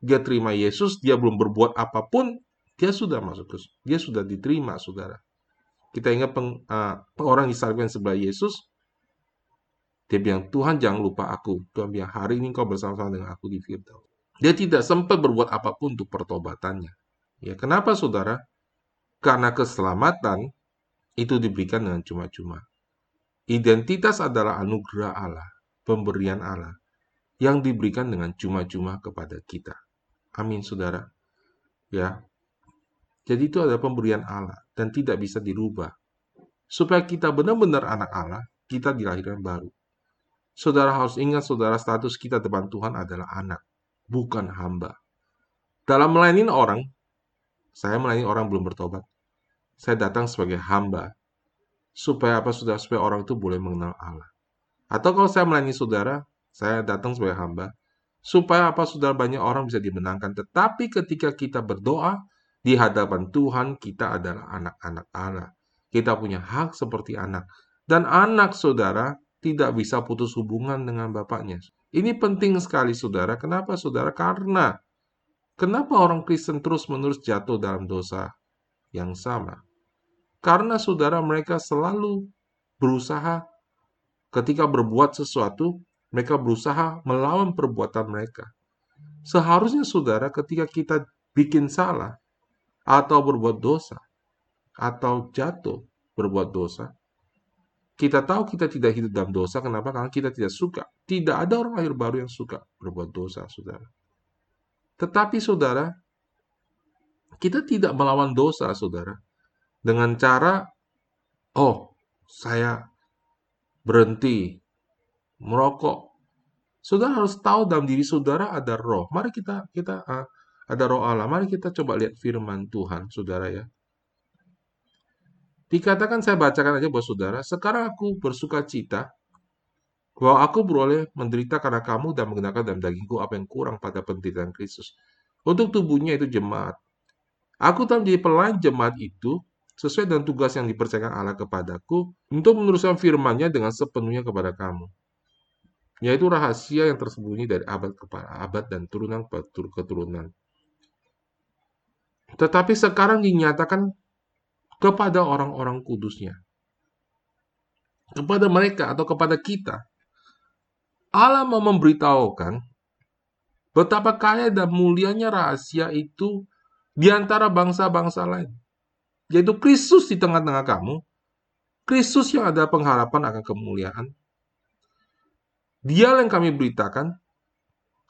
dia terima Yesus, dia belum berbuat apa pun, dia sudah masuk ke dia sudah diterima saudara. Kita ingat peng, uh, orang disalibkan sebelah Yesus, dia bilang, Tuhan jangan lupa aku. Tuhan bilang, hari ini kau bersama-sama dengan aku di Firdaus. Dia tidak sempat berbuat apa pun untuk pertobatannya. Ya, kenapa saudara? Karena keselamatan itu diberikan dengan cuma-cuma. Identitas adalah anugerah Allah, pemberian Allah, yang diberikan dengan cuma-cuma kepada kita. Amin, saudara. Ya, jadi itu adalah pemberian Allah dan tidak bisa dirubah. Supaya kita benar-benar anak Allah, kita dilahirkan baru. Saudara harus ingat, saudara, status kita depan Tuhan adalah anak, bukan hamba. Dalam melayani orang, saya melayani orang belum bertobat. Saya datang sebagai hamba. Supaya apa saudara? Supaya orang itu boleh mengenal Allah. Atau kalau saya melayani saudara, saya datang sebagai hamba. Supaya apa saudara? Banyak orang bisa dimenangkan. Tetapi ketika kita berdoa, di hadapan Tuhan kita adalah anak-anak Allah. Kita punya hak seperti anak. Dan anak saudara tidak bisa putus hubungan dengan bapaknya. Ini penting sekali saudara. Kenapa saudara? Karena kenapa orang Kristen terus-menerus jatuh dalam dosa yang sama? Karena saudara mereka selalu berusaha ketika berbuat sesuatu, mereka berusaha melawan perbuatan mereka. Seharusnya saudara ketika kita bikin salah atau berbuat dosa atau jatuh berbuat dosa, kita tahu kita tidak hidup dalam dosa. Kenapa? Karena kita tidak suka. Tidak ada orang lahir baru yang suka berbuat dosa, saudara. Tetapi, saudara, kita tidak melawan dosa, saudara dengan cara oh saya berhenti merokok. Saudara harus tahu dalam diri saudara ada roh. Mari kita kita uh, ada roh Allah. Mari kita coba lihat firman Tuhan saudara ya. Dikatakan saya bacakan aja buat saudara sekarang aku bersuka cita bahwa aku beroleh menderita karena kamu dan menggunakan dalam dagingku apa yang kurang pada penderitaan Kristus. Untuk tubuhnya itu jemaat. Aku telah menjadi pelayan jemaat itu sesuai dengan tugas yang dipercayakan Allah kepadaku untuk meneruskan firman-Nya dengan sepenuhnya kepada kamu. Yaitu rahasia yang tersembunyi dari abad kepada abad dan turunan ke keturunan. Tetapi sekarang dinyatakan kepada orang-orang kudusnya. Kepada mereka atau kepada kita. Allah mau memberitahukan betapa kaya dan mulianya rahasia itu di antara bangsa-bangsa lain yaitu Kristus di tengah-tengah kamu, Kristus yang ada pengharapan akan kemuliaan. Dia yang kami beritakan,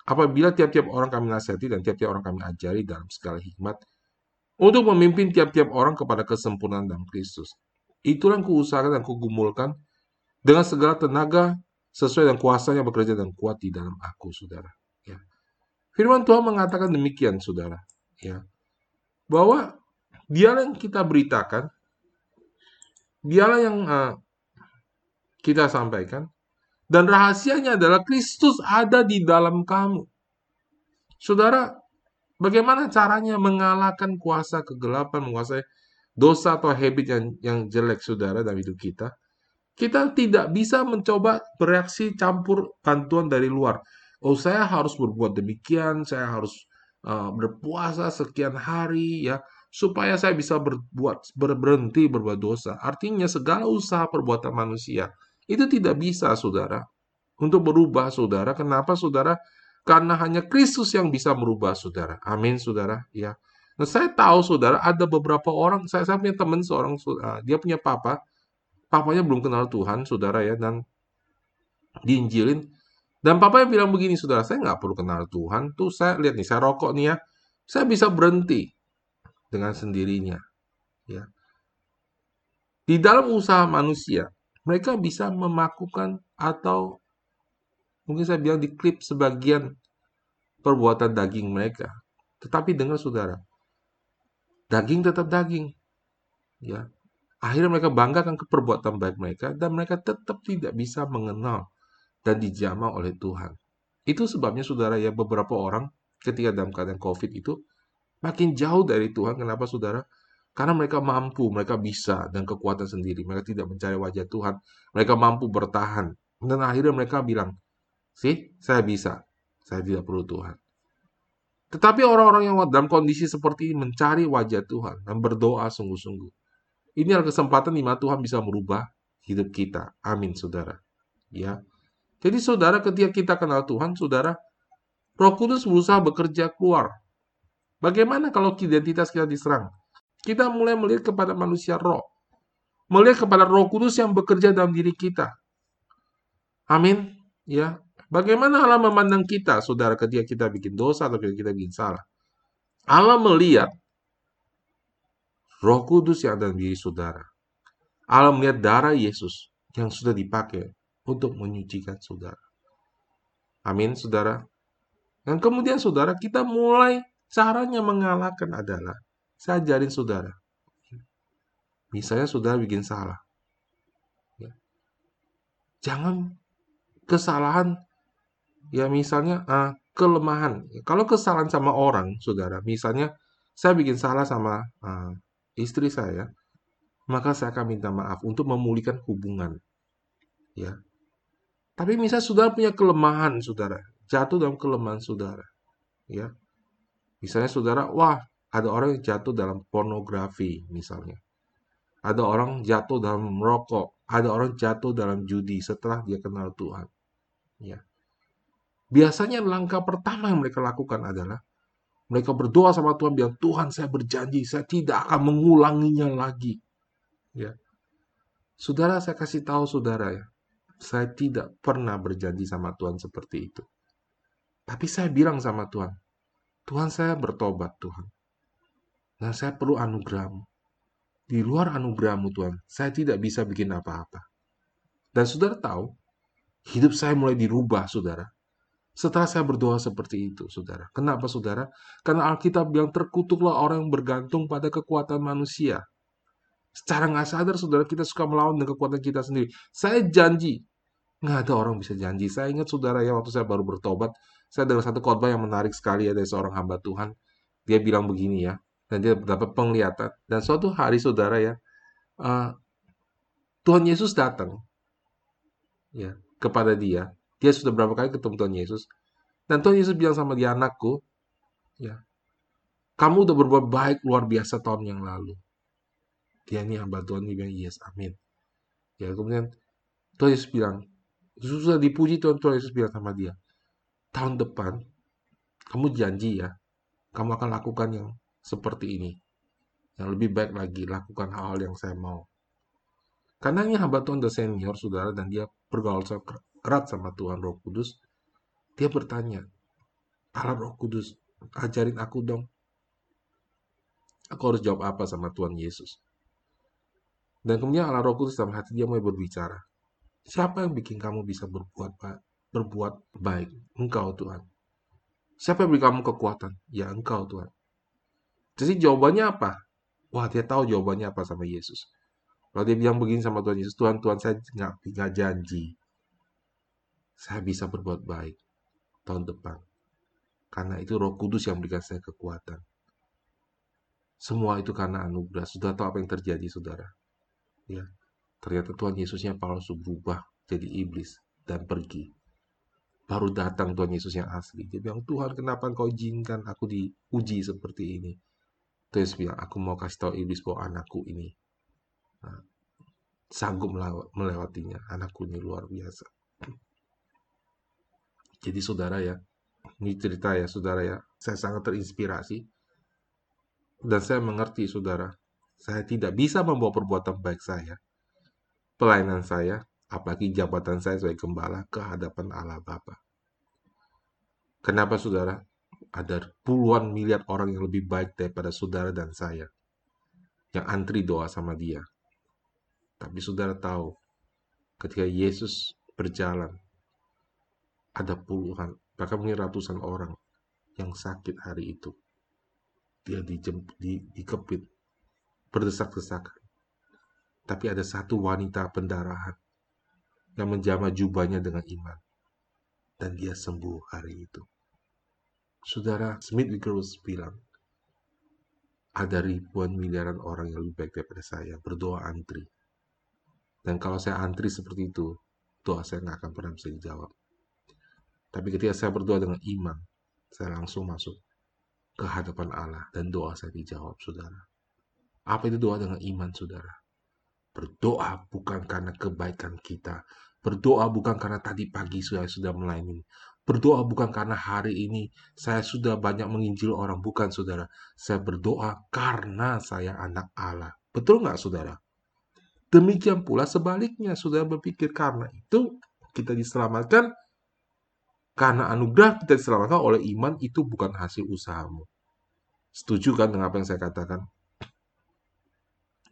apabila tiap-tiap orang kami nasihati dan tiap-tiap orang kami ajari dalam segala hikmat, untuk memimpin tiap-tiap orang kepada kesempurnaan dalam Kristus. Itulah yang kuusahakan dan kugumulkan dengan segala tenaga sesuai dengan kuasanya bekerja dan kuat di dalam aku, saudara. Ya. Firman Tuhan mengatakan demikian, saudara. Ya. Bahwa Dialah yang kita beritakan, dialah yang uh, kita sampaikan, Dan rahasianya adalah Kristus ada di dalam kamu. Saudara, bagaimana caranya mengalahkan kuasa kegelapan, menguasai dosa atau habit yang, yang jelek saudara dalam hidup kita? Kita tidak bisa mencoba bereaksi campur bantuan dari luar. Oh, saya harus berbuat demikian, saya harus uh, berpuasa sekian hari ya supaya saya bisa berbuat ber, berhenti berbuat dosa. Artinya segala usaha perbuatan manusia itu tidak bisa, saudara. Untuk berubah, saudara. Kenapa, saudara? Karena hanya Kristus yang bisa merubah, saudara. Amin, saudara. Ya. Nah, saya tahu, saudara, ada beberapa orang. Saya, saya punya teman seorang, uh, dia punya papa. Papanya belum kenal Tuhan, saudara ya, dan diinjilin. Dan papa yang bilang begini, saudara, saya nggak perlu kenal Tuhan. Tuh saya lihat nih, saya rokok nih ya. Saya bisa berhenti dengan sendirinya. Ya. Di dalam usaha manusia, mereka bisa memakukan atau mungkin saya bilang diklip sebagian perbuatan daging mereka. Tetapi dengar saudara, daging tetap daging. Ya. Akhirnya mereka banggakan ke perbuatan baik mereka dan mereka tetap tidak bisa mengenal dan dijamah oleh Tuhan. Itu sebabnya saudara ya beberapa orang ketika dalam keadaan COVID itu makin jauh dari Tuhan. Kenapa saudara? Karena mereka mampu, mereka bisa dan kekuatan sendiri. Mereka tidak mencari wajah Tuhan. Mereka mampu bertahan. Dan akhirnya mereka bilang, sih, saya bisa. Saya tidak perlu Tuhan. Tetapi orang-orang yang dalam kondisi seperti ini mencari wajah Tuhan dan berdoa sungguh-sungguh. Ini adalah kesempatan di mana Tuhan bisa merubah hidup kita. Amin, saudara. Ya. Jadi saudara ketika kita kenal Tuhan, saudara, Roh Kudus berusaha bekerja keluar. Bagaimana kalau identitas kita diserang? Kita mulai melihat kepada manusia roh. Melihat kepada roh kudus yang bekerja dalam diri kita. Amin. Ya. Bagaimana Allah memandang kita, saudara, ketika kita bikin dosa atau ketika kita bikin salah? Allah melihat roh kudus yang ada dalam diri saudara. Allah melihat darah Yesus yang sudah dipakai untuk menyucikan saudara. Amin, saudara. Dan kemudian, saudara, kita mulai caranya mengalahkan adalah saya ajarin saudara. Misalnya saudara bikin salah. Ya. Jangan kesalahan, ya misalnya uh, kelemahan. Kalau kesalahan sama orang, saudara, misalnya saya bikin salah sama uh, istri saya, maka saya akan minta maaf untuk memulihkan hubungan. Ya. Tapi misalnya saudara punya kelemahan, saudara, jatuh dalam kelemahan saudara. Ya. Misalnya saudara, wah ada orang yang jatuh dalam pornografi misalnya. Ada orang jatuh dalam merokok. Ada orang jatuh dalam judi setelah dia kenal Tuhan. Ya. Biasanya langkah pertama yang mereka lakukan adalah mereka berdoa sama Tuhan bilang Tuhan saya berjanji saya tidak akan mengulanginya lagi. Ya. Saudara saya kasih tahu saudara ya. Saya tidak pernah berjanji sama Tuhan seperti itu. Tapi saya bilang sama Tuhan, Tuhan saya bertobat Tuhan. Nah, saya perlu anugerahmu. Di luar anugerahmu, Tuhan, saya tidak bisa bikin apa-apa. Dan saudara tahu, hidup saya mulai dirubah, saudara. Setelah saya berdoa seperti itu, saudara. Kenapa, saudara? Karena Alkitab bilang terkutuklah orang yang bergantung pada kekuatan manusia. Secara nggak sadar, saudara, kita suka melawan dengan kekuatan kita sendiri. Saya janji, nggak ada orang bisa janji. Saya ingat, saudara, ya waktu saya baru bertobat, saya dengar satu khotbah yang menarik sekali ya dari seorang hamba Tuhan. Dia bilang begini ya, dan dia dapat penglihatan. Dan suatu hari saudara ya, uh, Tuhan Yesus datang ya kepada dia. Dia sudah berapa kali ketemu Tuhan Yesus. Dan Tuhan Yesus bilang sama dia, anakku, ya, kamu udah berbuat baik luar biasa tahun yang lalu. Dia ini hamba Tuhan, dia bilang, yes, amin. Ya, kemudian Tuhan Yesus bilang, sudah dipuji Tuhan, Tuhan Yesus bilang sama dia, tahun depan, kamu janji ya, kamu akan lakukan yang seperti ini. Yang lebih baik lagi, lakukan hal-hal yang saya mau. Karena ini hamba Tuhan udah senior, saudara, dan dia bergaul erat sama Tuhan Roh Kudus. Dia bertanya, Allah Roh Kudus, ajarin aku dong. Aku harus jawab apa sama Tuhan Yesus. Dan kemudian Allah Roh Kudus dalam hati dia mulai berbicara. Siapa yang bikin kamu bisa berbuat baik? Berbuat baik? Engkau Tuhan. Siapa yang beri kamu kekuatan? Ya engkau Tuhan. Jadi jawabannya apa? Wah, dia tahu jawabannya apa sama Yesus. Kalau dia bilang begini sama Tuhan Yesus, Tuhan, Tuhan saya nggak, nggak janji. saya bisa berbuat baik tahun depan. Karena itu roh kudus yang memberikan saya kekuatan. Semua itu karena anugerah. Sudah tahu apa yang terjadi, saudara? Ya, ternyata Tuhan Yesusnya palsu berubah jadi iblis dan pergi. Baru datang Tuhan Yesus yang asli. Dia bilang, Tuhan kenapa engkau izinkan aku diuji seperti ini? Terus bilang, aku mau kasih tahu iblis bahwa anakku ini nah, sanggup melewatinya. Anakku ini luar biasa. Jadi saudara ya, ini cerita ya saudara ya, saya sangat terinspirasi dan saya mengerti, saudara, saya tidak bisa membawa perbuatan baik saya, pelayanan saya, apalagi jabatan saya sebagai gembala ke hadapan Allah Bapa. Kenapa, saudara? Ada puluhan miliar orang yang lebih baik daripada saudara dan saya yang antri doa sama dia. Tapi saudara tahu, ketika Yesus berjalan, ada puluhan, bahkan mungkin ratusan orang yang sakit hari itu dia dijem, di, dikepit, berdesak-desakan. Tapi ada satu wanita pendarahan yang menjama jubahnya dengan iman. Dan dia sembuh hari itu. Saudara Smith Wigglesworth bilang, ada ribuan miliaran orang yang lebih baik daripada saya berdoa antri. Dan kalau saya antri seperti itu, doa saya nggak akan pernah bisa dijawab. Tapi ketika saya berdoa dengan iman, saya langsung masuk ke hadapan Allah dan doa saya dijawab, saudara. Apa itu doa dengan iman, saudara? Berdoa bukan karena kebaikan kita. Berdoa bukan karena tadi pagi saya sudah melayani. Berdoa bukan karena hari ini saya sudah banyak menginjil orang. Bukan, saudara. Saya berdoa karena saya anak Allah. Betul nggak, saudara? Demikian pula sebaliknya, saudara berpikir karena itu kita diselamatkan karena anugerah kita diselamatkan oleh iman itu bukan hasil usahamu. Setuju kan dengan apa yang saya katakan?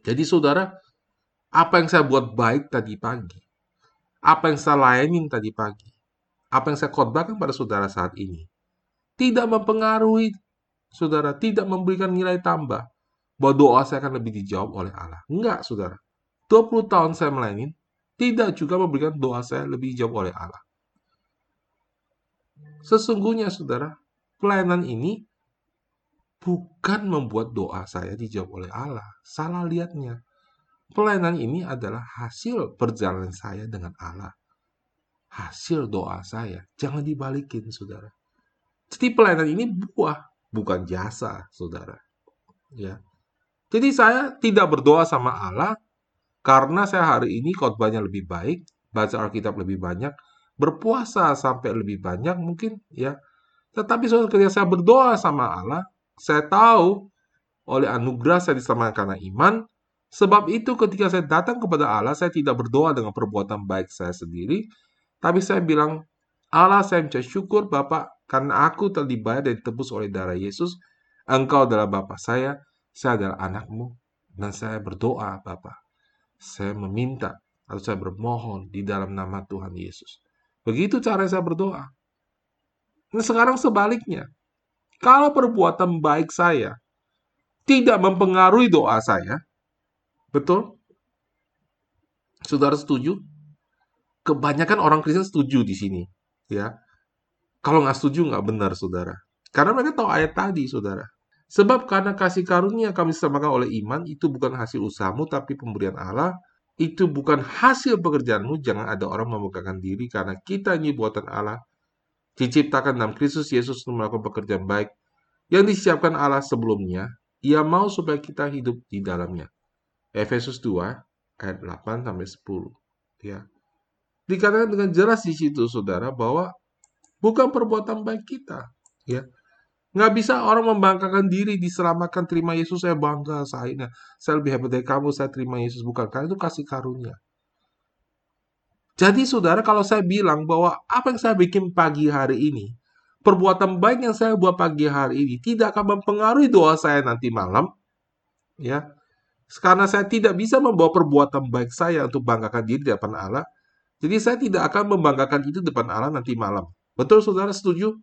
Jadi saudara, apa yang saya buat baik tadi pagi, apa yang saya layanin tadi pagi, apa yang saya khotbahkan pada saudara saat ini, tidak mempengaruhi saudara, tidak memberikan nilai tambah bahwa doa saya akan lebih dijawab oleh Allah. Enggak, saudara. 20 tahun saya melayani, tidak juga memberikan doa saya lebih dijawab oleh Allah. Sesungguhnya saudara, pelayanan ini bukan membuat doa saya dijawab oleh Allah. Salah lihatnya. Pelayanan ini adalah hasil perjalanan saya dengan Allah. Hasil doa saya. Jangan dibalikin, saudara. Jadi pelayanan ini buah, bukan jasa, saudara. Ya. Jadi saya tidak berdoa sama Allah karena saya hari ini khotbahnya lebih baik, baca Alkitab lebih banyak, berpuasa sampai lebih banyak mungkin ya. Tetapi saudara ketika saya berdoa sama Allah, saya tahu oleh anugerah saya diselamatkan karena iman. Sebab itu ketika saya datang kepada Allah, saya tidak berdoa dengan perbuatan baik saya sendiri. Tapi saya bilang, Allah saya mencari syukur Bapak karena aku telah dibayar dan ditebus oleh darah Yesus. Engkau adalah Bapak saya, saya adalah anakmu. Dan saya berdoa Bapak. Saya meminta atau saya bermohon di dalam nama Tuhan Yesus. Begitu cara saya berdoa. Nah sekarang sebaliknya. Kalau perbuatan baik saya tidak mempengaruhi doa saya, betul? Saudara setuju? Kebanyakan orang Kristen setuju di sini, ya. Kalau nggak setuju nggak benar, saudara. Karena mereka tahu ayat tadi, saudara. Sebab karena kasih karunia kami disamakan oleh iman, itu bukan hasil usahamu, tapi pemberian Allah, itu bukan hasil pekerjaanmu, jangan ada orang memegangkan diri karena kita ini buatan Allah, diciptakan dalam Kristus Yesus untuk melakukan pekerjaan baik yang disiapkan Allah sebelumnya, ia mau supaya kita hidup di dalamnya. Efesus 2 ayat 8 sampai 10. Ya. Dikatakan dengan jelas di situ saudara bahwa bukan perbuatan baik kita, ya. Nggak bisa orang membanggakan diri, diselamatkan, terima Yesus, saya bangga, saya, saya lebih hebat dari kamu, saya terima Yesus. Bukan, karena itu kasih karunia. Jadi saudara, kalau saya bilang bahwa apa yang saya bikin pagi hari ini, perbuatan baik yang saya buat pagi hari ini tidak akan mempengaruhi doa saya nanti malam, ya, karena saya tidak bisa membawa perbuatan baik saya untuk banggakan diri di depan Allah, jadi saya tidak akan membanggakan itu depan Allah nanti malam. Betul saudara setuju?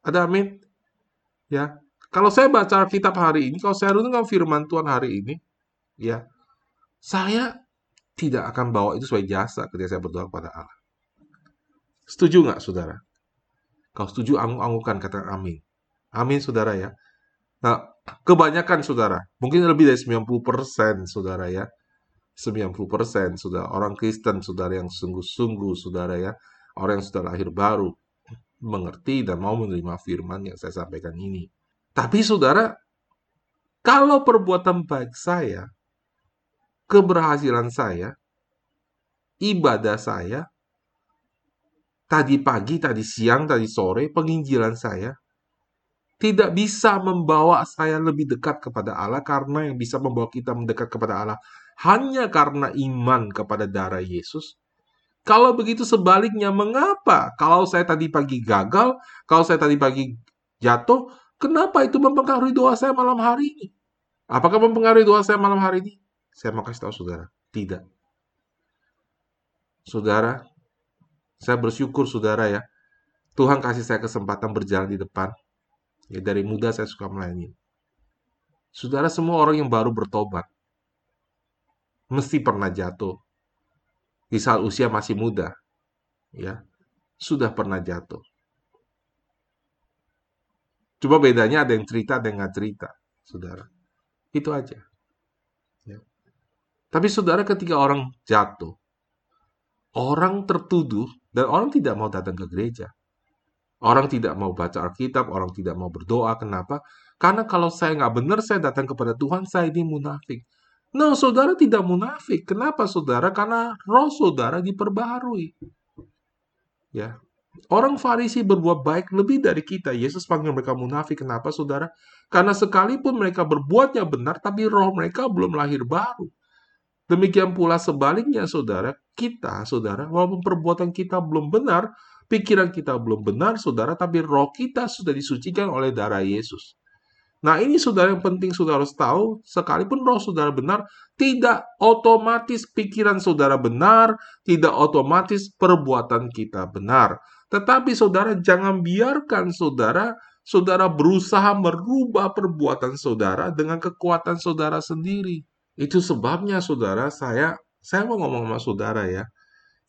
Ada amin? Ya. Kalau saya baca kitab hari ini, kalau saya renungkan firman Tuhan hari ini, ya, saya tidak akan bawa itu sebagai jasa ketika saya berdoa kepada Allah. Setuju nggak, saudara? Kalau setuju, angguk-anggukan, kata amin. Amin, saudara ya. Nah, kebanyakan saudara, mungkin lebih dari 90% saudara ya. 90% sudah orang Kristen saudara yang sungguh-sungguh saudara ya. Orang yang sudah lahir baru mengerti dan mau menerima firman yang saya sampaikan ini. Tapi saudara, kalau perbuatan baik saya, keberhasilan saya, ibadah saya, tadi pagi, tadi siang, tadi sore, penginjilan saya, tidak bisa membawa saya lebih dekat kepada Allah karena yang bisa membawa kita mendekat kepada Allah hanya karena iman kepada darah Yesus. Kalau begitu sebaliknya, mengapa kalau saya tadi pagi gagal, kalau saya tadi pagi jatuh, kenapa itu mempengaruhi doa saya malam hari ini? Apakah mempengaruhi doa saya malam hari ini? Saya mau kasih tahu saudara, tidak. Saudara, saya bersyukur saudara ya, Tuhan kasih saya kesempatan berjalan di depan. Ya, dari muda saya suka melayani. Saudara semua orang yang baru bertobat mesti pernah jatuh. Di saat usia masih muda, ya, sudah pernah jatuh. Coba bedanya ada yang cerita, ada yang nggak cerita, saudara. Itu aja. Ya. Tapi saudara ketika orang jatuh, orang tertuduh dan orang tidak mau datang ke gereja. Orang tidak mau baca Alkitab, orang tidak mau berdoa. Kenapa? Karena kalau saya nggak benar, saya datang kepada Tuhan, saya ini munafik. No, saudara tidak munafik. Kenapa, saudara? Karena roh saudara diperbaharui. Ya, Orang Farisi berbuat baik lebih dari kita. Yesus panggil mereka munafik. Kenapa, saudara? Karena sekalipun mereka berbuatnya benar, tapi roh mereka belum lahir baru. Demikian pula sebaliknya, saudara. Kita, saudara, walaupun perbuatan kita belum benar, Pikiran kita belum benar, saudara, tapi roh kita sudah disucikan oleh darah Yesus. Nah, ini saudara yang penting saudara harus tahu, sekalipun roh saudara benar, tidak otomatis pikiran saudara benar, tidak otomatis perbuatan kita benar. Tetapi saudara jangan biarkan saudara saudara berusaha merubah perbuatan saudara dengan kekuatan saudara sendiri. Itu sebabnya saudara saya saya mau ngomong sama saudara ya.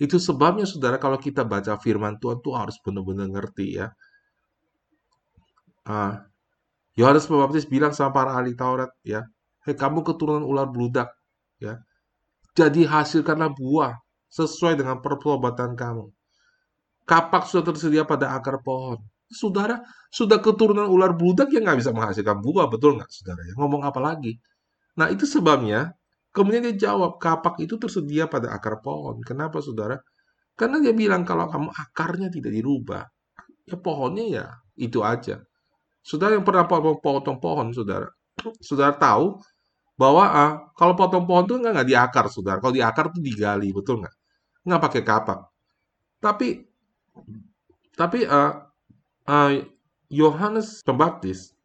Itu sebabnya saudara kalau kita baca firman Tuhan tuh harus benar-benar ngerti ya. Ah, Yohanes Pembaptis bilang sama para ahli Taurat ya, "Hei kamu keturunan ular beludak ya. Jadi hasilkanlah buah sesuai dengan pertobatan kamu." Kapak sudah tersedia pada akar pohon. Saudara, sudah keturunan ular beludak yang nggak bisa menghasilkan buah, betul nggak, saudara? Ya, ngomong apa lagi? Nah, itu sebabnya Kemudian dia jawab, kapak itu tersedia pada akar pohon. Kenapa, saudara? Karena dia bilang kalau kamu akarnya tidak dirubah, ya pohonnya ya itu aja. Saudara yang pernah potong pohon, saudara, saudara tahu bahwa ah, kalau potong pohon itu nggak di akar, saudara. Kalau di akar itu digali, betul nggak? Nggak pakai kapak. Tapi, tapi uh, uh, Yohanes Pembaptis,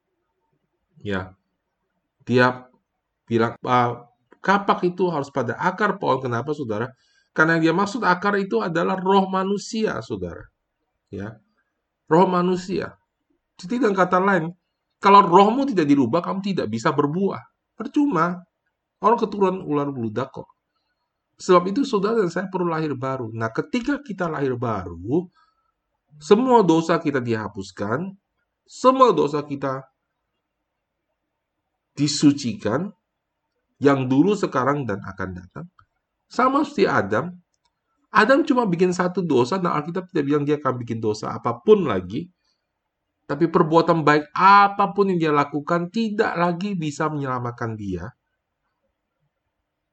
ya, dia bilang, uh, Kapak itu harus pada akar pohon. Kenapa, saudara? Karena yang dia maksud akar itu adalah roh manusia, saudara. Ya, roh manusia. Dengan kata lain, kalau rohmu tidak dirubah, kamu tidak bisa berbuah. Percuma. Orang keturunan ular beludak kok. Sebab itu saudara dan saya perlu lahir baru. Nah, ketika kita lahir baru, semua dosa kita dihapuskan, semua dosa kita disucikan, yang dulu, sekarang, dan akan datang. Sama seperti Adam. Adam cuma bikin satu dosa, dan Alkitab tidak bilang dia akan bikin dosa apa pun lagi. Tapi perbuatan baik apa pun yang dia lakukan tidak lagi bisa menyelamatkan dia.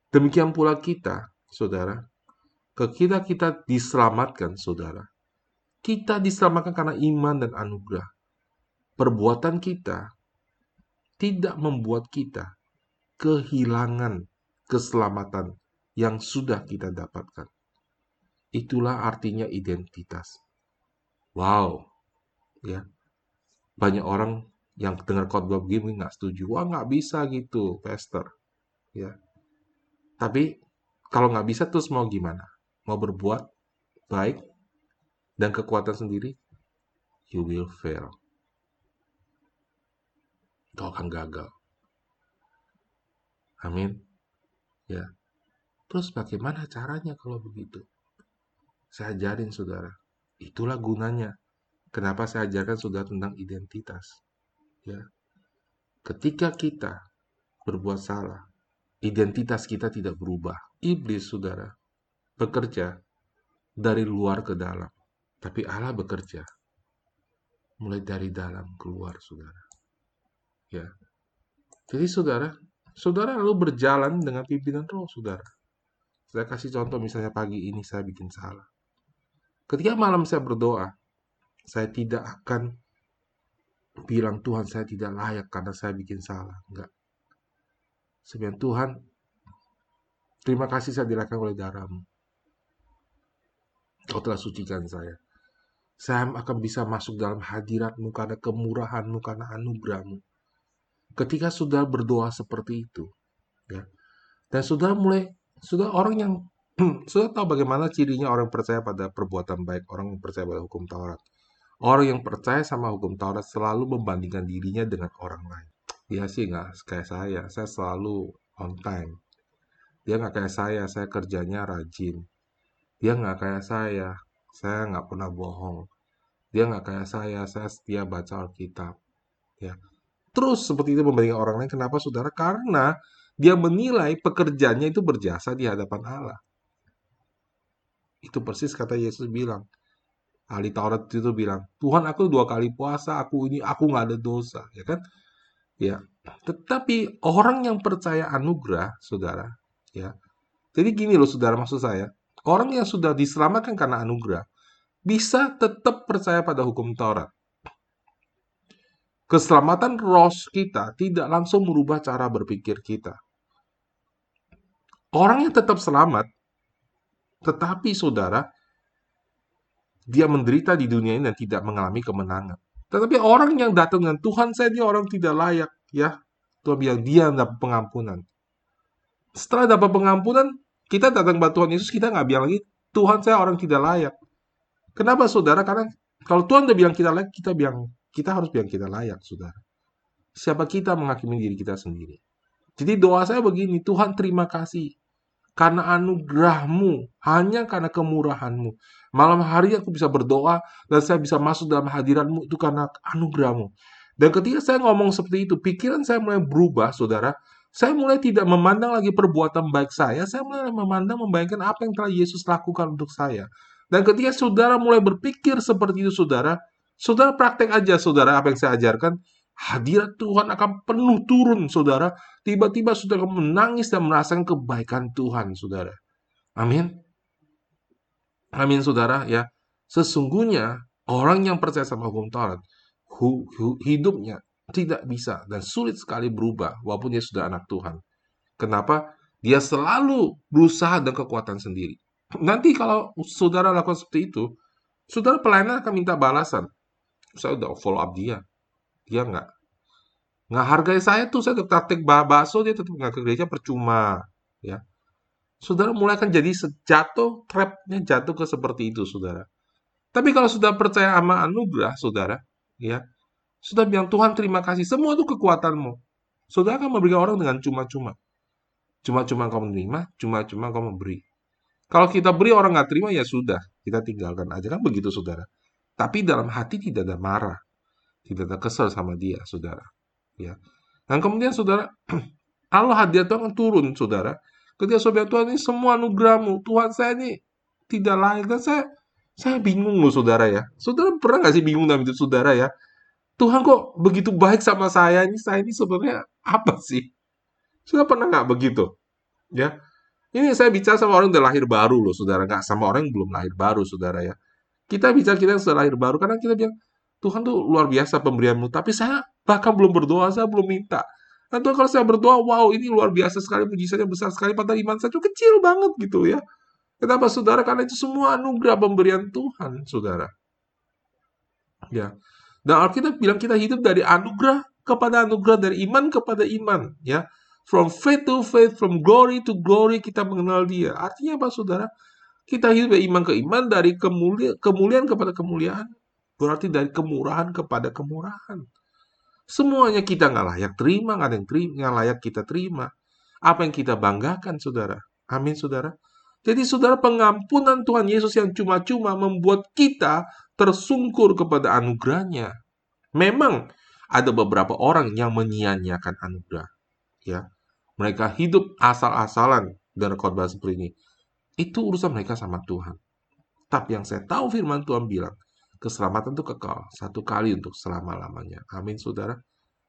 Demikian pula kita, saudara. Ke kita kita diselamatkan, saudara. Kita diselamatkan karena iman dan anugerah. Perbuatan kita tidak membuat kita kehilangan keselamatan yang sudah kita dapatkan. Itulah artinya identitas. Wow, ya banyak orang yang dengar khotbah begini nggak setuju. Wah nggak bisa gitu, pastor. Ya, tapi kalau nggak bisa terus mau gimana? Mau berbuat baik dan kekuatan sendiri, you will fail. Kau akan gagal. Amin. Ya. Terus bagaimana caranya kalau begitu? Saya ajarin saudara. Itulah gunanya. Kenapa saya ajarkan sudah tentang identitas. Ya. Ketika kita berbuat salah, identitas kita tidak berubah. Iblis, saudara, bekerja dari luar ke dalam. Tapi Allah bekerja mulai dari dalam keluar, saudara. Ya. Jadi, saudara, saudara lalu berjalan dengan pimpinan roh, saudara. Saya kasih contoh misalnya pagi ini saya bikin salah. Ketika malam saya berdoa, saya tidak akan bilang Tuhan saya tidak layak karena saya bikin salah. Enggak. Sebenarnya Tuhan, terima kasih saya dilakukan oleh darahmu. Kau telah sucikan saya. Saya akan bisa masuk dalam hadiratmu karena kemurahanmu, karena anugerahmu. Ketika sudah berdoa seperti itu, ya, dan sudah mulai, sudah orang yang sudah tahu bagaimana cirinya orang percaya pada perbuatan baik, orang percaya pada hukum Taurat. Orang yang percaya sama hukum Taurat selalu membandingkan dirinya dengan orang lain. Dia sih nggak kayak saya, saya selalu on time. Dia nggak kayak saya, saya kerjanya rajin. Dia nggak kayak saya, saya nggak pernah bohong. Dia nggak kayak saya, saya setia baca Alkitab. Ya. Terus seperti itu membandingkan orang lain. Kenapa saudara? Karena dia menilai pekerjaannya itu berjasa di hadapan Allah. Itu persis kata Yesus bilang ahli Taurat itu bilang, Tuhan aku dua kali puasa, aku ini aku nggak ada dosa, ya kan? Ya, tetapi orang yang percaya anugerah, saudara, ya. Jadi gini loh, saudara, maksud saya, orang yang sudah diselamatkan karena anugerah bisa tetap percaya pada hukum Taurat. Keselamatan roh kita tidak langsung merubah cara berpikir kita. Orang yang tetap selamat, tetapi saudara, dia menderita di dunia ini dan tidak mengalami kemenangan. Tetapi orang yang datang dengan Tuhan saya dia orang tidak layak, ya. Tuhan bilang dia dapat pengampunan. Setelah dapat pengampunan, kita datang kepada Tuhan Yesus, kita nggak bilang lagi, Tuhan saya orang tidak layak. Kenapa saudara? Karena kalau Tuhan udah bilang kita layak, kita bilang kita harus bilang kita layak, saudara. Siapa kita menghakimi diri kita sendiri? Jadi doa saya begini, Tuhan terima kasih karena anugerahmu, hanya karena kemurahanmu. Malam hari aku bisa berdoa dan saya bisa masuk dalam hadiratmu itu karena anugerahmu. Dan ketika saya ngomong seperti itu, pikiran saya mulai berubah, saudara. Saya mulai tidak memandang lagi perbuatan baik saya, saya mulai memandang membayangkan apa yang telah Yesus lakukan untuk saya. Dan ketika saudara mulai berpikir seperti itu, saudara, saudara praktek aja, saudara, apa yang saya ajarkan, hadirat Tuhan akan penuh turun, saudara. Tiba-tiba saudara menangis dan merasakan kebaikan Tuhan, saudara. Amin. Amin, saudara. Ya, sesungguhnya orang yang percaya sama hukum Taurat, hu, hu, hidupnya tidak bisa dan sulit sekali berubah, walaupun dia sudah anak Tuhan. Kenapa? Dia selalu berusaha dan kekuatan sendiri. Nanti kalau saudara lakukan seperti itu, saudara pelayanan akan minta balasan. Saya udah follow up dia dia nggak? Nggak hargai saya tuh saya tetap praktek bakso dia tetap nggak ke gereja percuma ya. Saudara mulai akan jadi jatuh trapnya jatuh ke seperti itu saudara. Tapi kalau sudah percaya sama anugerah saudara ya sudah bilang Tuhan terima kasih semua itu kekuatanmu. Saudara akan memberikan orang dengan cuma-cuma. Cuma-cuma kau menerima cuma-cuma kau memberi. Kalau kita beri orang nggak terima ya sudah kita tinggalkan aja. Kan begitu saudara. Tapi dalam hati tidak ada marah tidak ada kesel sama dia, saudara. Ya. Dan kemudian saudara, Allah hadiah Tuhan turun, saudara. Ketika saudara Tuhan ini semua anugerahmu, Tuhan saya ini tidak layak. Dan saya, saya bingung loh saudara ya. Saudara pernah gak sih bingung dalam hidup saudara ya? Tuhan kok begitu baik sama saya ini, saya ini sebenarnya apa sih? Sudah pernah nggak begitu? Ya, ini saya bicara sama orang yang udah lahir baru loh, saudara. Nggak sama orang yang belum lahir baru, saudara ya. Kita bicara kita yang sudah lahir baru, karena kita bilang, Tuhan tuh luar biasa pemberianmu. Tapi saya bahkan belum berdoa, saya belum minta. Dan Tuhan kalau saya berdoa, wow ini luar biasa sekali, mujizatnya besar sekali, padahal iman saya itu kecil banget gitu ya. Kenapa saudara? Karena itu semua anugerah pemberian Tuhan, saudara. Ya. Dan Alkitab bilang kita hidup dari anugerah kepada anugerah, dari iman kepada iman. Ya. From faith to faith, from glory to glory, kita mengenal dia. Artinya apa, saudara? Kita hidup dari iman ke iman, dari kemuliaan kepada kemuliaan. Berarti dari kemurahan kepada kemurahan. Semuanya kita nggak layak terima, nggak ada yang terima, yang layak kita terima. Apa yang kita banggakan, saudara? Amin, saudara. Jadi saudara pengampunan Tuhan Yesus yang cuma-cuma membuat kita tersungkur kepada anugerahnya. Memang ada beberapa orang yang menyia-nyiakan anugerah. Ya, mereka hidup asal-asalan dari khotbah seperti ini. Itu urusan mereka sama Tuhan. Tapi yang saya tahu firman Tuhan bilang, keselamatan itu kekal, satu kali untuk selama-lamanya. Amin, saudara.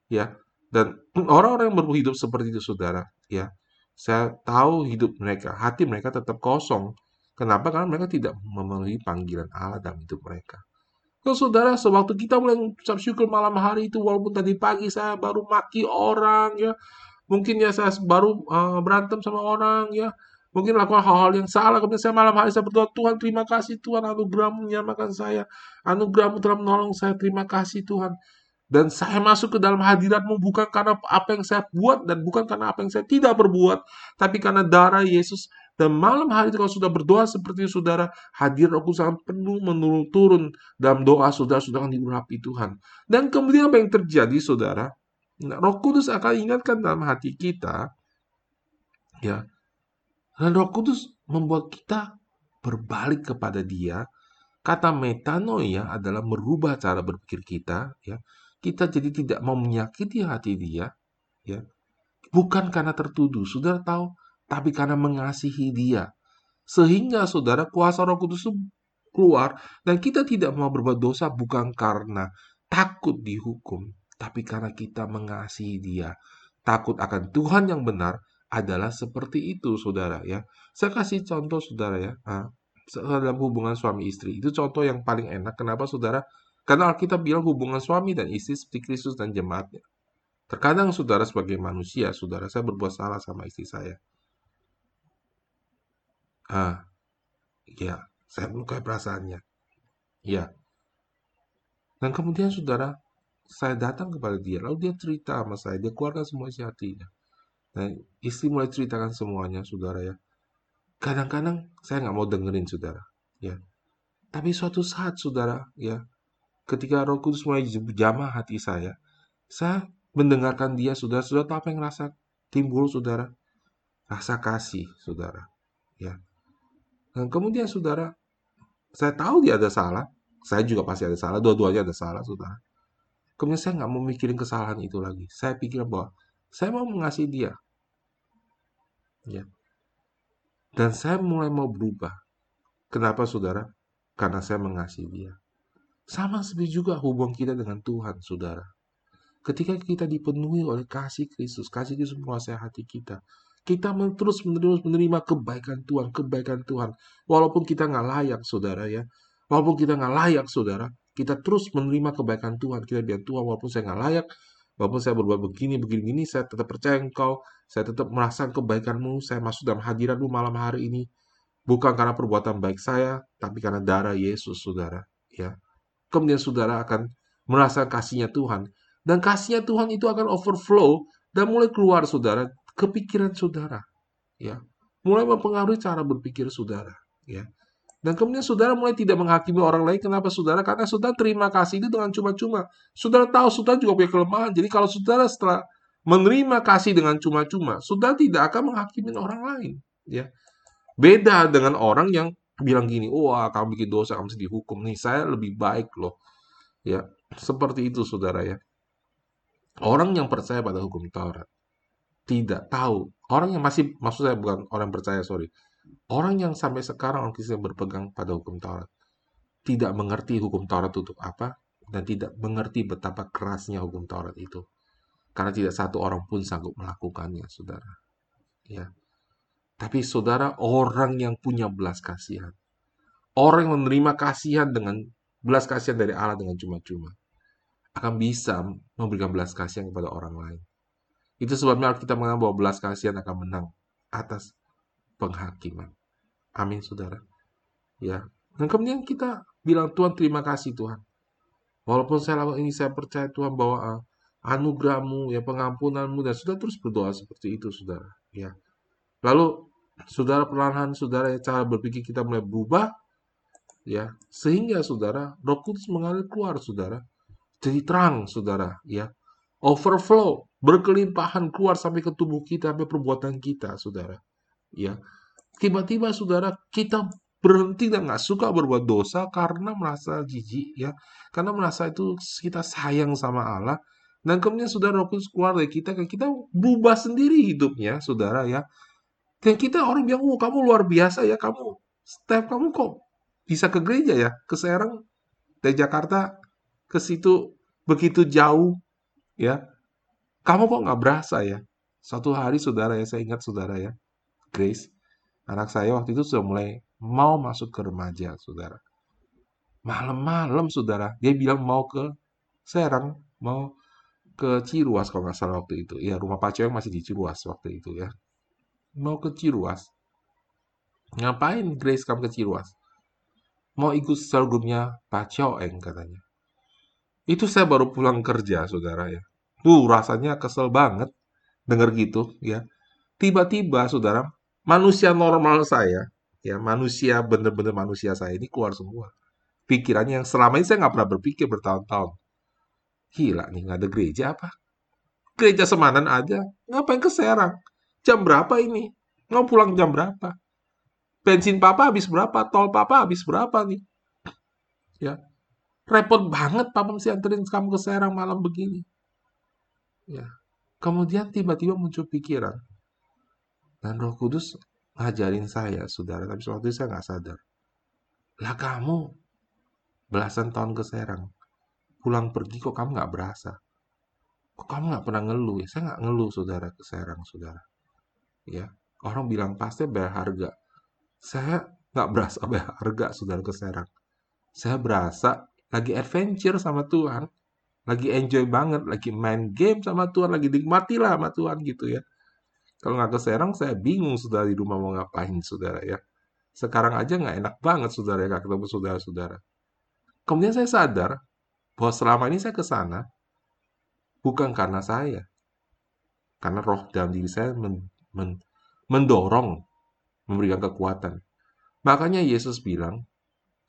Ya, dan orang-orang yang berhidup seperti itu, saudara, ya, saya tahu hidup mereka, hati mereka tetap kosong. Kenapa? Karena mereka tidak memenuhi panggilan Allah dalam hidup mereka. Kalau saudara, sewaktu kita mulai mengucap syukur malam hari itu, walaupun tadi pagi saya baru maki orang, ya, mungkin ya saya baru uh, berantem sama orang, ya, mungkin lakukan hal-hal yang salah. Kemudian saya malam hari saya berdoa, Tuhan terima kasih Tuhan, anugerahmu menyamakan saya, anugerahmu telah menolong saya, terima kasih Tuhan. Dan saya masuk ke dalam hadiratmu bukan karena apa yang saya buat dan bukan karena apa yang saya tidak berbuat. Tapi karena darah Yesus. Dan malam hari itu kalau sudah berdoa seperti saudara, hadir aku sangat penuh menurun turun dalam doa saudara, sudah akan diurapi Tuhan. Dan kemudian apa yang terjadi, saudara? Nah, Roh Kudus akan ingatkan dalam hati kita, ya. Dan Roh Kudus membuat kita berbalik kepada Dia. Kata metanoia adalah merubah cara berpikir kita, ya kita jadi tidak mau menyakiti hati dia, ya, bukan karena tertuduh, saudara tahu, tapi karena mengasihi dia. Sehingga saudara kuasa roh kudus itu keluar dan kita tidak mau berbuat dosa bukan karena takut dihukum, tapi karena kita mengasihi dia. Takut akan Tuhan yang benar adalah seperti itu, saudara ya. Saya kasih contoh, saudara ya. Nah, dalam hubungan suami istri itu contoh yang paling enak. Kenapa, saudara? Karena Alkitab bilang hubungan suami dan istri seperti Kristus dan jemaatnya. Terkadang saudara sebagai manusia, saudara saya berbuat salah sama istri saya. Ah, ya, saya melukai perasaannya. Ya. Dan kemudian saudara, saya datang kepada dia, lalu dia cerita sama saya, dia keluarkan semua isi hatinya. Dan istri mulai ceritakan semuanya, saudara ya. Kadang-kadang saya nggak mau dengerin, saudara. Ya. Tapi suatu saat, saudara, ya, ketika Roh Kudus mulai jamah hati saya, saya mendengarkan dia, saudara, sudah tahu apa yang rasa timbul, saudara? Rasa kasih, saudara. Ya. Dan kemudian, saudara, saya tahu dia ada salah, saya juga pasti ada salah, dua-duanya ada salah, saudara. Kemudian saya nggak mau mikirin kesalahan itu lagi. Saya pikir bahwa saya mau mengasihi dia. Ya. Dan saya mulai mau berubah. Kenapa, saudara? Karena saya mengasihi dia. Sama seperti juga hubungan kita dengan Tuhan, saudara. Ketika kita dipenuhi oleh kasih Kristus, kasih Kristus menguasai hati kita, kita terus menerus menerima kebaikan Tuhan, kebaikan Tuhan. Walaupun kita nggak layak, saudara ya. Walaupun kita nggak layak, saudara, kita terus menerima kebaikan Tuhan. Kita bilang Tuhan, walaupun saya nggak layak, walaupun saya berbuat begini, begini, begini, saya tetap percaya Engkau, saya tetap merasakan kebaikanmu, saya masuk dalam hadiratmu malam hari ini. Bukan karena perbuatan baik saya, tapi karena darah Yesus, saudara. Ya, kemudian saudara akan merasa kasihnya Tuhan. Dan kasihnya Tuhan itu akan overflow dan mulai keluar saudara kepikiran saudara. ya Mulai mempengaruhi cara berpikir saudara. ya dan kemudian saudara mulai tidak menghakimi orang lain. Kenapa saudara? Karena saudara terima kasih itu dengan cuma-cuma. Saudara tahu saudara juga punya kelemahan. Jadi kalau saudara setelah menerima kasih dengan cuma-cuma, saudara tidak akan menghakimi orang lain. Ya, Beda dengan orang yang bilang gini, wah kamu bikin dosa, kamu mesti dihukum nih. Saya lebih baik loh. Ya, seperti itu saudara ya. Orang yang percaya pada hukum Taurat tidak tahu. Orang yang masih, maksud saya bukan orang yang percaya, sorry. Orang yang sampai sekarang orang Kristen berpegang pada hukum Taurat tidak mengerti hukum Taurat untuk apa dan tidak mengerti betapa kerasnya hukum Taurat itu. Karena tidak satu orang pun sanggup melakukannya, saudara. Ya, tapi saudara orang yang punya belas kasihan. Orang yang menerima kasihan dengan belas kasihan dari Allah dengan cuma-cuma. Akan bisa memberikan belas kasihan kepada orang lain. Itu sebabnya kita mengatakan bahwa belas kasihan akan menang atas penghakiman. Amin saudara. Ya. Dan kemudian kita bilang Tuhan terima kasih Tuhan. Walaupun saya lakukan ini saya percaya Tuhan bahwa uh, anugerahmu, ya pengampunanmu dan sudah terus berdoa seperti itu saudara. Ya. Lalu saudara perlahan saudara ya, cara berpikir kita mulai berubah ya sehingga saudara Roh Kudus mengalir keluar saudara jadi terang saudara ya overflow berkelimpahan keluar sampai ke tubuh kita sampai perbuatan kita saudara ya Tiba-tiba saudara kita berhenti dan nggak suka berbuat dosa karena merasa jijik ya, karena merasa itu kita sayang sama Allah dan kemudian saudara Roh Kudus keluar dari kita, kita berubah sendiri hidupnya, saudara ya. Dan kita orang bilang, oh kamu luar biasa ya, kamu step kamu kok bisa ke gereja ya, ke Serang dari Jakarta ke situ begitu jauh ya. Kamu kok nggak berasa ya? Suatu hari saudara ya, saya ingat saudara ya, Grace, anak saya waktu itu sudah mulai mau masuk ke remaja, saudara. Malam-malam, saudara, dia bilang mau ke Serang, mau ke Ciruas kalau nggak salah waktu itu. Ya, rumah Pak Cewek masih di Ciruas waktu itu ya. Mau ke Ciruas. Ngapain Grace kamu ke Ciruas? Mau ikut sorghumnya Pak Coeng katanya. Itu saya baru pulang kerja, saudara ya. Tuh, rasanya kesel banget denger gitu ya. Tiba-tiba, saudara, manusia normal saya, ya manusia bener-bener manusia saya ini keluar semua. Pikirannya yang selama ini saya nggak pernah berpikir bertahun-tahun. Gila nih, nggak ada gereja apa? Gereja Semanan aja. Ngapain ke Serang? Jam berapa ini? Mau pulang jam berapa? Bensin papa habis berapa? Tol papa habis berapa nih? Ya. Repot banget papa mesti anterin kamu ke Serang malam begini. Ya. Kemudian tiba-tiba muncul pikiran. Dan roh kudus ngajarin saya, saudara. Tapi itu saya nggak sadar. Lah kamu belasan tahun ke Serang pulang pergi kok kamu nggak berasa? Kok kamu nggak pernah ngeluh ya? Saya nggak ngeluh saudara ke Serang, saudara. Ya, orang bilang pasti bayar harga. Saya nggak berasa bayar harga, saudara ke Serang. Saya berasa lagi adventure sama Tuhan, lagi enjoy banget, lagi main game sama Tuhan, lagi nikmati lah sama Tuhan gitu ya. Kalau nggak ke Serang, saya bingung saudara di rumah mau ngapain, saudara ya. Sekarang aja nggak enak banget, saudara ya, ketemu saudara-saudara. Kemudian saya sadar, bahwa selama ini saya ke sana bukan karena saya. Karena roh dalam diri saya men, men, mendorong, memberikan kekuatan. Makanya Yesus bilang,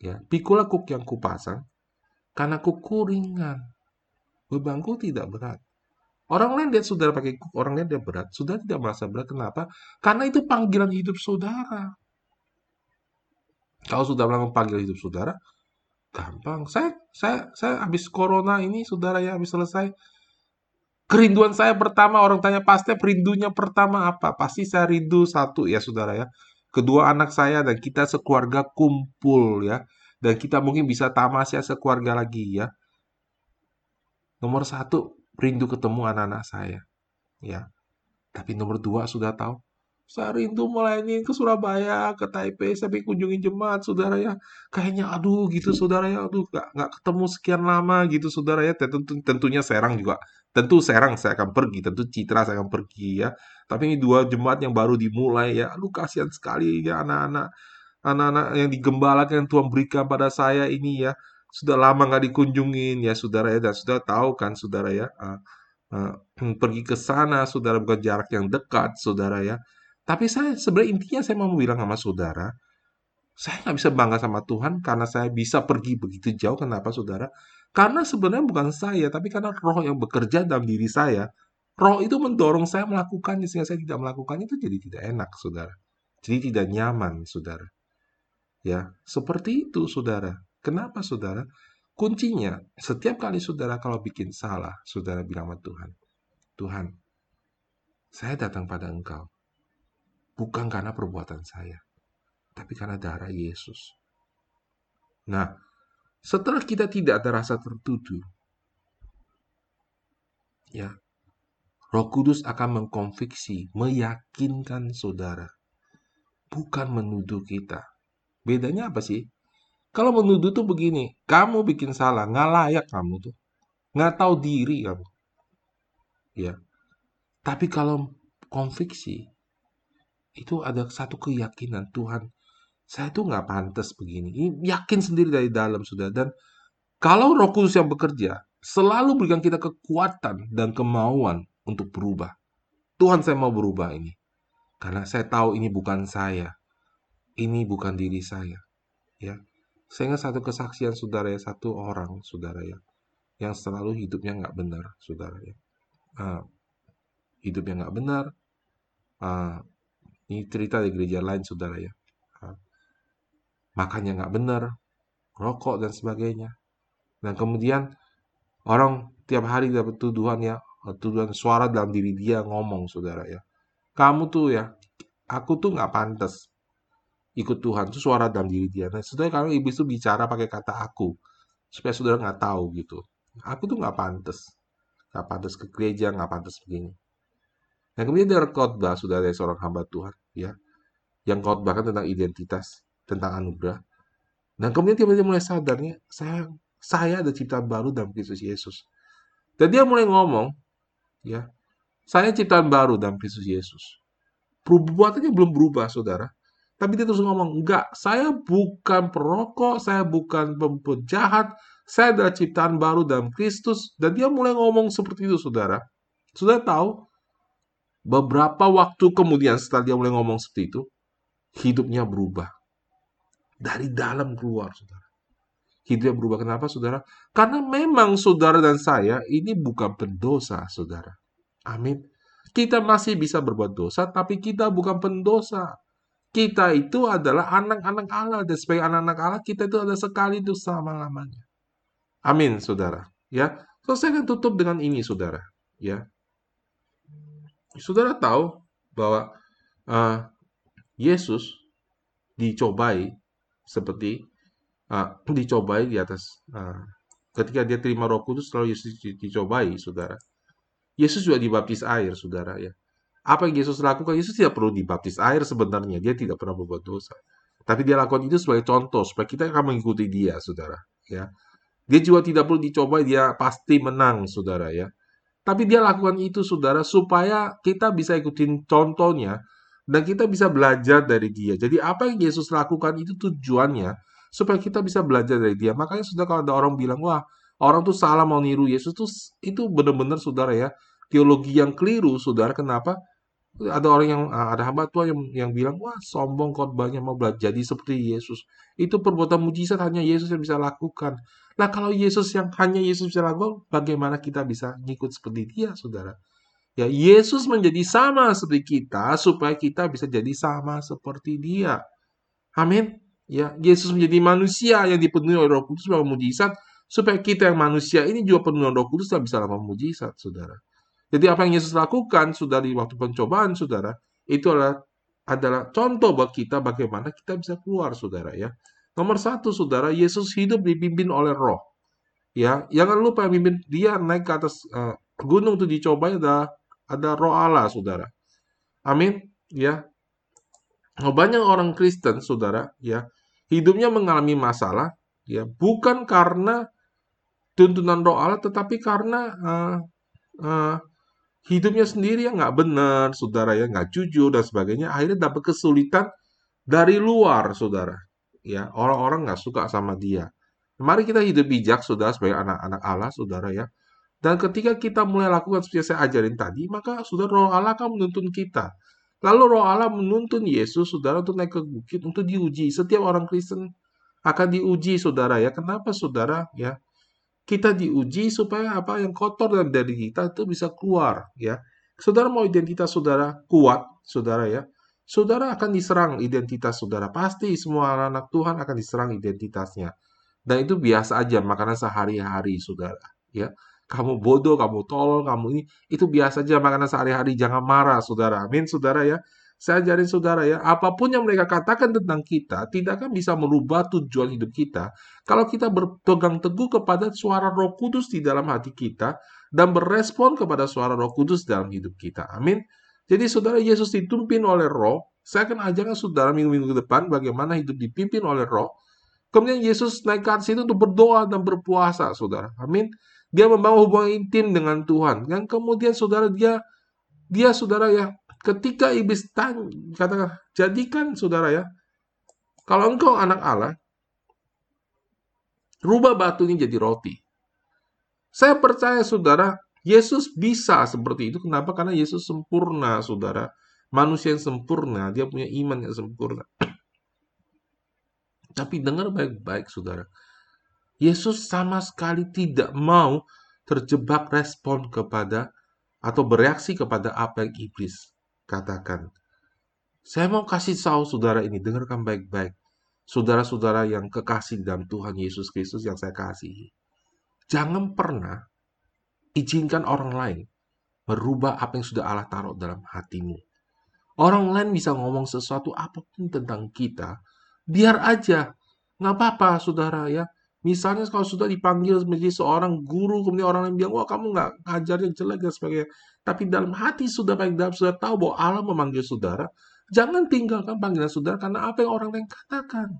ya, pikulah kuk yang kupasang, karena kuku ringan. Bebanku tidak berat. Orang lain lihat saudara pakai kuk, orang lain dia berat. Saudara tidak merasa berat. Kenapa? Karena itu panggilan hidup saudara. Kalau sudah melakukan panggilan hidup saudara, Gampang. Saya saya saya habis corona ini saudara ya habis selesai kerinduan saya pertama orang tanya pasti rindunya pertama apa? Pasti saya rindu satu ya saudara ya. Kedua anak saya dan kita sekeluarga kumpul ya. Dan kita mungkin bisa tamasya sekeluarga lagi ya. Nomor satu, rindu ketemu anak-anak saya. Ya. Tapi nomor dua sudah tahu, saya rindu melayani ke Surabaya, ke Taipei, sampai kunjungi jemaat, saudara ya. Kayaknya, aduh gitu, saudara ya. Aduh, gak, gak ketemu sekian lama gitu, saudara ya. Tentu, tentunya Serang juga. Tentu Serang saya akan pergi, tentu Citra saya akan pergi ya. Tapi ini dua jemaat yang baru dimulai ya. Aduh, kasihan sekali ya anak-anak. Anak-anak yang digembalakan yang Tuhan berikan pada saya ini ya. Sudah lama gak dikunjungin ya, saudara ya. Dan sudah tahu kan, saudara ya. Uh, uh, pergi ke sana, saudara bukan jarak yang dekat, saudara ya tapi saya sebenarnya intinya saya mau bilang sama saudara, saya nggak bisa bangga sama Tuhan karena saya bisa pergi begitu jauh. Kenapa saudara? Karena sebenarnya bukan saya, tapi karena roh yang bekerja dalam diri saya. Roh itu mendorong saya melakukannya, sehingga saya tidak melakukannya itu jadi tidak enak, saudara. Jadi tidak nyaman, saudara. Ya, seperti itu, saudara. Kenapa, saudara? Kuncinya, setiap kali saudara kalau bikin salah, saudara bilang sama Tuhan, Tuhan, saya datang pada engkau bukan karena perbuatan saya, tapi karena darah Yesus. Nah, setelah kita tidak ada rasa tertuduh, ya, Roh Kudus akan mengkonfiksi, meyakinkan saudara, bukan menuduh kita. Bedanya apa sih? Kalau menuduh tuh begini, kamu bikin salah, nggak layak kamu tuh, nggak tahu diri kamu, ya. Tapi kalau konfiksi, itu ada satu keyakinan Tuhan saya tuh nggak pantas begini. Ini yakin sendiri dari dalam sudah. Dan kalau Roh Kudus yang bekerja selalu berikan kita kekuatan dan kemauan untuk berubah. Tuhan saya mau berubah ini karena saya tahu ini bukan saya ini bukan diri saya. Ya saya ingat satu kesaksian saudara ya satu orang saudara ya yang selalu hidupnya nggak benar saudara ya. Uh, hidupnya nggak benar uh, Ini cerita di gereja lain, saudara ya. Makannya nggak benar, rokok dan sebagainya. Dan kemudian orang tiap hari dapat tuduhan ya, tuduhan suara dalam diri dia ngomong, saudara ya. Kamu tuh ya, aku tuh nggak pantas ikut Tuhan. Itu suara dalam diri dia. Nah, saudara kalau iblis tuh bicara pakai kata aku, supaya saudara nggak tahu gitu. Aku tuh nggak pantas, nggak pantas ke gereja, nggak pantas begini. Nah kemudian dia khotbah sudah dari seorang hamba Tuhan, ya, yang khotbahkan tentang identitas, tentang anugerah. Dan kemudian tiba-tiba mulai sadarnya, saya saya ada ciptaan baru dalam Kristus Yesus. Dan dia mulai ngomong, ya, saya ciptaan baru dalam Kristus Yesus. Perbuatannya belum berubah, saudara. Tapi dia terus ngomong, enggak, saya bukan perokok, saya bukan jahat, saya adalah ciptaan baru dalam Kristus. Dan dia mulai ngomong seperti itu, saudara. Sudah tahu, beberapa waktu kemudian setelah dia mulai ngomong seperti itu, hidupnya berubah. Dari dalam keluar, saudara. Hidupnya berubah. Kenapa, saudara? Karena memang saudara dan saya ini bukan pendosa, saudara. Amin. Kita masih bisa berbuat dosa, tapi kita bukan pendosa kita itu adalah anak-anak Allah dan sebagai anak-anak Allah kita itu ada sekali untuk selama-lamanya. Amin, saudara. Ya, so saya akan tutup dengan ini, saudara. Ya, saudara tahu bahwa uh, Yesus dicobai seperti uh, dicobai di atas uh, ketika dia terima Roh Kudus selalu Yesus dicobai, saudara. Yesus juga dibaptis air, saudara ya. Apa yang Yesus lakukan? Yesus tidak perlu dibaptis air sebenarnya. Dia tidak pernah berbuat dosa. Tapi dia lakukan itu sebagai contoh supaya kita akan mengikuti dia, saudara. Ya, dia juga tidak perlu dicoba, dia pasti menang, saudara. Ya, tapi dia lakukan itu, saudara, supaya kita bisa ikutin contohnya dan kita bisa belajar dari dia. Jadi apa yang Yesus lakukan itu tujuannya supaya kita bisa belajar dari dia. Makanya sudah kalau ada orang bilang, wah orang tuh salah mau niru Yesus tuh itu benar-benar saudara ya teologi yang keliru, saudara. Kenapa? ada orang yang ah, ada hamba Tuhan yang yang bilang wah sombong khotbahnya mau belajar jadi seperti Yesus itu perbuatan mujizat hanya Yesus yang bisa lakukan nah kalau Yesus yang hanya Yesus bisa lakukan bagaimana kita bisa ngikut seperti dia saudara? Ya Yesus menjadi sama seperti kita supaya kita bisa jadi sama seperti dia. Amin. Ya Yesus menjadi manusia yang dipenuhi oleh Roh Kudus melakukan mujizat supaya kita yang manusia ini juga penuh Roh Kudus dan bisa melakukan mujizat saudara. Jadi apa yang Yesus lakukan sudah di waktu pencobaan, saudara, itu adalah adalah contoh buat kita bagaimana kita bisa keluar, saudara ya. Nomor satu, saudara, Yesus hidup dipimpin oleh Roh. Ya, jangan lupa pimpin dia naik ke atas uh, gunung itu dicoba ada ada Roh Allah, saudara. Amin. Ya. Oh, banyak orang Kristen, saudara, ya, hidupnya mengalami masalah, ya, bukan karena tuntunan Roh Allah, tetapi karena uh, uh, hidupnya sendiri yang nggak benar, saudara ya, nggak jujur dan sebagainya, akhirnya dapat kesulitan dari luar, saudara. Ya, orang-orang nggak suka sama dia. Mari kita hidup bijak, saudara, sebagai anak-anak Allah, saudara ya. Dan ketika kita mulai lakukan seperti saya ajarin tadi, maka saudara roh Allah akan menuntun kita. Lalu roh Allah menuntun Yesus, saudara, untuk naik ke bukit, untuk diuji. Setiap orang Kristen akan diuji, saudara ya. Kenapa, saudara? Ya, kita diuji supaya apa yang kotor dan dari kita itu bisa keluar ya. Saudara mau identitas saudara kuat, saudara ya. Saudara akan diserang identitas saudara. Pasti semua anak Tuhan akan diserang identitasnya. Dan itu biasa aja makanan sehari-hari saudara ya. Kamu bodoh, kamu tolol, kamu ini itu biasa aja makanan sehari-hari. Jangan marah saudara. Amin saudara ya. Saya ajarin saudara ya, apa pun yang mereka katakan tentang kita tidak akan bisa merubah tujuan hidup kita kalau kita berpegang teguh kepada suara Roh Kudus di dalam hati kita dan berespon kepada suara Roh Kudus dalam hidup kita. Amin. Jadi saudara Yesus ditumpin oleh Roh. Saya akan ajarkan saudara minggu-minggu depan bagaimana hidup dipimpin oleh Roh. Kemudian Yesus naik ke atas itu untuk berdoa dan berpuasa, saudara. Amin. Dia membangun hubungan intim dengan Tuhan. Dan kemudian saudara dia dia saudara ya ketika iblis tanya, katakan, jadikan saudara ya, kalau engkau anak Allah, rubah batu ini jadi roti. Saya percaya saudara, Yesus bisa seperti itu. Kenapa? Karena Yesus sempurna, saudara. Manusia yang sempurna, dia punya iman yang sempurna. Tapi dengar baik-baik, saudara. Yesus sama sekali tidak mau terjebak respon kepada atau bereaksi kepada apa yang iblis katakan. Saya mau kasih tahu saudara ini, dengarkan baik-baik. Saudara-saudara yang kekasih dalam Tuhan Yesus Kristus yang saya kasihi. Jangan pernah izinkan orang lain merubah apa yang sudah Allah taruh dalam hatimu. Orang lain bisa ngomong sesuatu apa pun tentang kita, biar aja. Nggak apa-apa, saudara ya. Misalnya kalau sudah dipanggil menjadi seorang guru, kemudian orang lain bilang, wah kamu nggak ngajar yang jelek dan sebagainya. Tapi dalam hati sudah baik dalam sudah tahu bahwa Allah memanggil saudara, Jangan tinggalkan panggilan saudara karena apa yang orang lain katakan.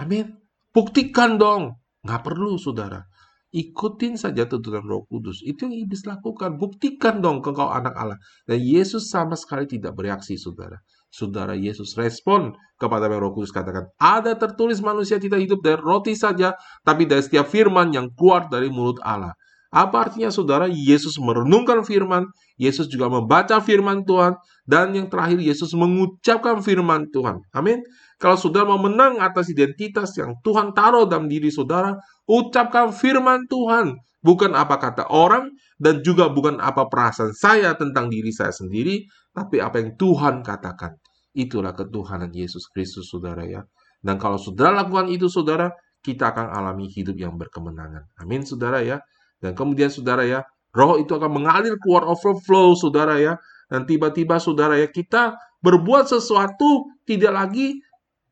Amin. Buktikan dong. Nggak perlu, saudara. Ikutin saja tuntunan roh kudus. Itu yang iblis lakukan. Buktikan dong ke kau anak Allah. Dan Yesus sama sekali tidak bereaksi, saudara. Saudara Yesus respon kepada roh kudus katakan. Ada tertulis manusia tidak hidup dari roti saja, tapi dari setiap firman yang keluar dari mulut Allah. Apa artinya saudara? Yesus merenungkan firman, Yesus juga membaca firman Tuhan, dan yang terakhir Yesus mengucapkan firman Tuhan. Amin. Kalau saudara mau menang atas identitas yang Tuhan taruh dalam diri saudara, ucapkan firman Tuhan. Bukan apa kata orang, dan juga bukan apa perasaan saya tentang diri saya sendiri, tapi apa yang Tuhan katakan. Itulah ketuhanan Yesus Kristus, saudara ya. Dan kalau saudara lakukan itu, saudara, kita akan alami hidup yang berkemenangan. Amin, saudara ya. Dan kemudian saudara ya, roh itu akan mengalir keluar overflow saudara ya. Dan tiba-tiba saudara ya, kita berbuat sesuatu tidak lagi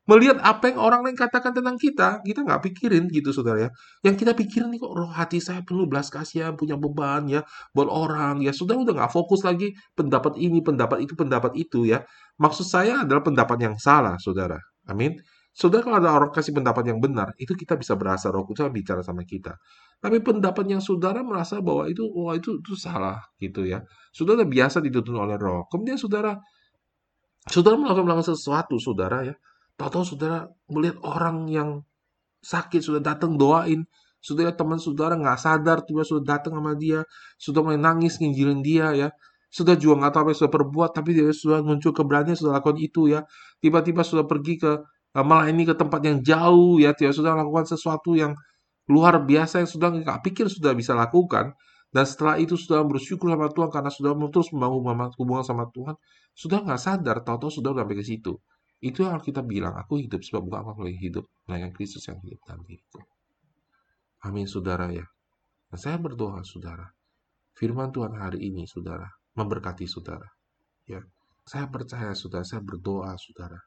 melihat apa yang orang lain katakan tentang kita, kita nggak pikirin gitu saudara ya. Yang kita pikirin nih kok roh hati saya penuh belas kasihan, punya beban ya buat orang ya. Sudah udah nggak fokus lagi pendapat ini, pendapat itu, pendapat itu ya. Maksud saya adalah pendapat yang salah saudara. Amin. Saudara kalau ada orang kasih pendapat yang benar, itu kita bisa berasa roh kudus bicara sama kita. Tapi pendapat yang saudara merasa bahwa itu wah itu itu salah gitu ya. Saudara biasa dituntun oleh roh. Kemudian saudara saudara melakukan, melakukan sesuatu saudara ya. Tahu-tahu saudara melihat orang yang sakit sudah datang doain. Saudara teman saudara nggak sadar tiba sudah datang sama dia, sudah mulai nangis nginjilin dia ya. Sudah juga nggak tahu apa yang sudah perbuat, tapi dia sudah muncul keberanian sudah lakukan itu ya. Tiba-tiba sudah pergi ke eh, malah ini ke tempat yang jauh ya, dia sudah melakukan sesuatu yang luar biasa yang sudah nggak pikir sudah bisa lakukan dan setelah itu sudah bersyukur sama Tuhan karena sudah terus membangun hubungan sama Tuhan sudah nggak sadar tahu-tahu sudah sampai ke situ itu yang kita bilang aku hidup sebab bukan aku lagi hidup melainkan Kristus yang hidup dalam diriku. Amin saudara ya. Nah, saya berdoa saudara. Firman Tuhan hari ini saudara memberkati saudara ya. Saya percaya saudara saya berdoa saudara.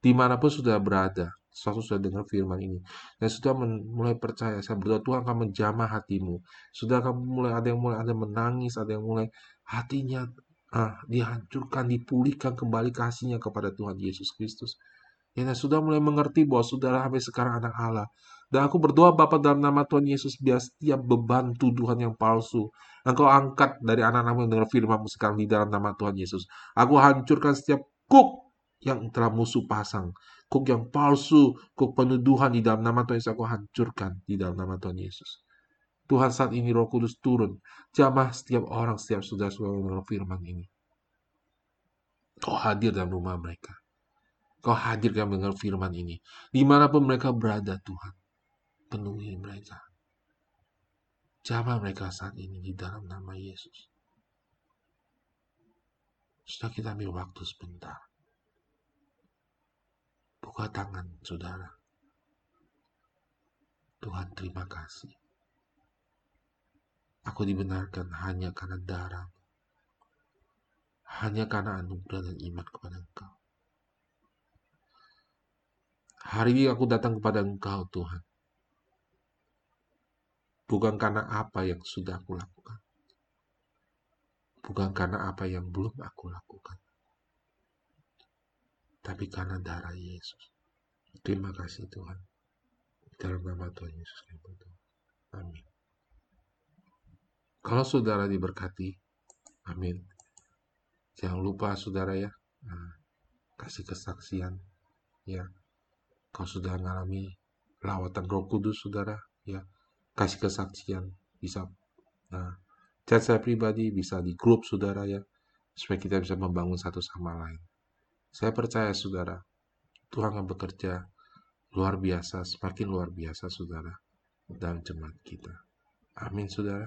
Di mana pun sudah berada suatu sudah dengar firman ini. Dan sudah mulai percaya saya berdoa Tuhan akan menjamah hatimu. Sudah akan mulai ada yang mulai ada menangis ada yang mulai hatinya ah, dihancurkan dipulihkan kembali kasihnya kepada Tuhan Yesus Kristus ya dan sudah mulai mengerti bahwa saudara sampai sekarang anak Allah dan aku berdoa Bapa dalam nama Tuhan Yesus biar setiap beban tuduhan yang palsu Engkau angkat dari anak-anakmu yang dengar firmanmu sekarang di dalam nama Tuhan Yesus. Aku hancurkan setiap kuk yang telah musuh pasang kuk yang palsu, kuk penuduhan di dalam nama Tuhan Yesus aku hancurkan di dalam nama Tuhan Yesus. Tuhan saat ini roh kudus turun. Jamah setiap orang, setiap saudara-saudara mendengar firman ini. Kau hadir dalam rumah mereka. Kau hadir dalam mendengar firman ini. Di mana pun mereka berada Tuhan. Penuhi mereka. Jamah mereka saat ini di dalam nama Yesus. Sudah kita ambil waktu sebentar. Buka tangan, saudara. Tuhan terima kasih. Aku dibenarkan hanya karena darah, hanya karena anugerah dan iman kepada Engkau. Hari ini aku datang kepada Engkau, Tuhan. Bukan karena apa yang sudah aku lakukan. Bukan karena apa yang belum aku lakukan tapi karena darah Yesus. Terima kasih Tuhan. Dalam nama Tuhan Yesus kami berdoa. Amin. Kalau saudara diberkati, amin. Jangan lupa saudara ya, nah, kasih kesaksian ya. Kau sudah mengalami lawatan Roh Kudus saudara ya, kasih kesaksian bisa nah chat saya pribadi bisa di grup saudara ya supaya kita bisa membangun satu sama lain saya percaya saudara, Tuhan akan bekerja luar biasa, semakin luar biasa saudara, dalam jemaat kita. Amin saudara.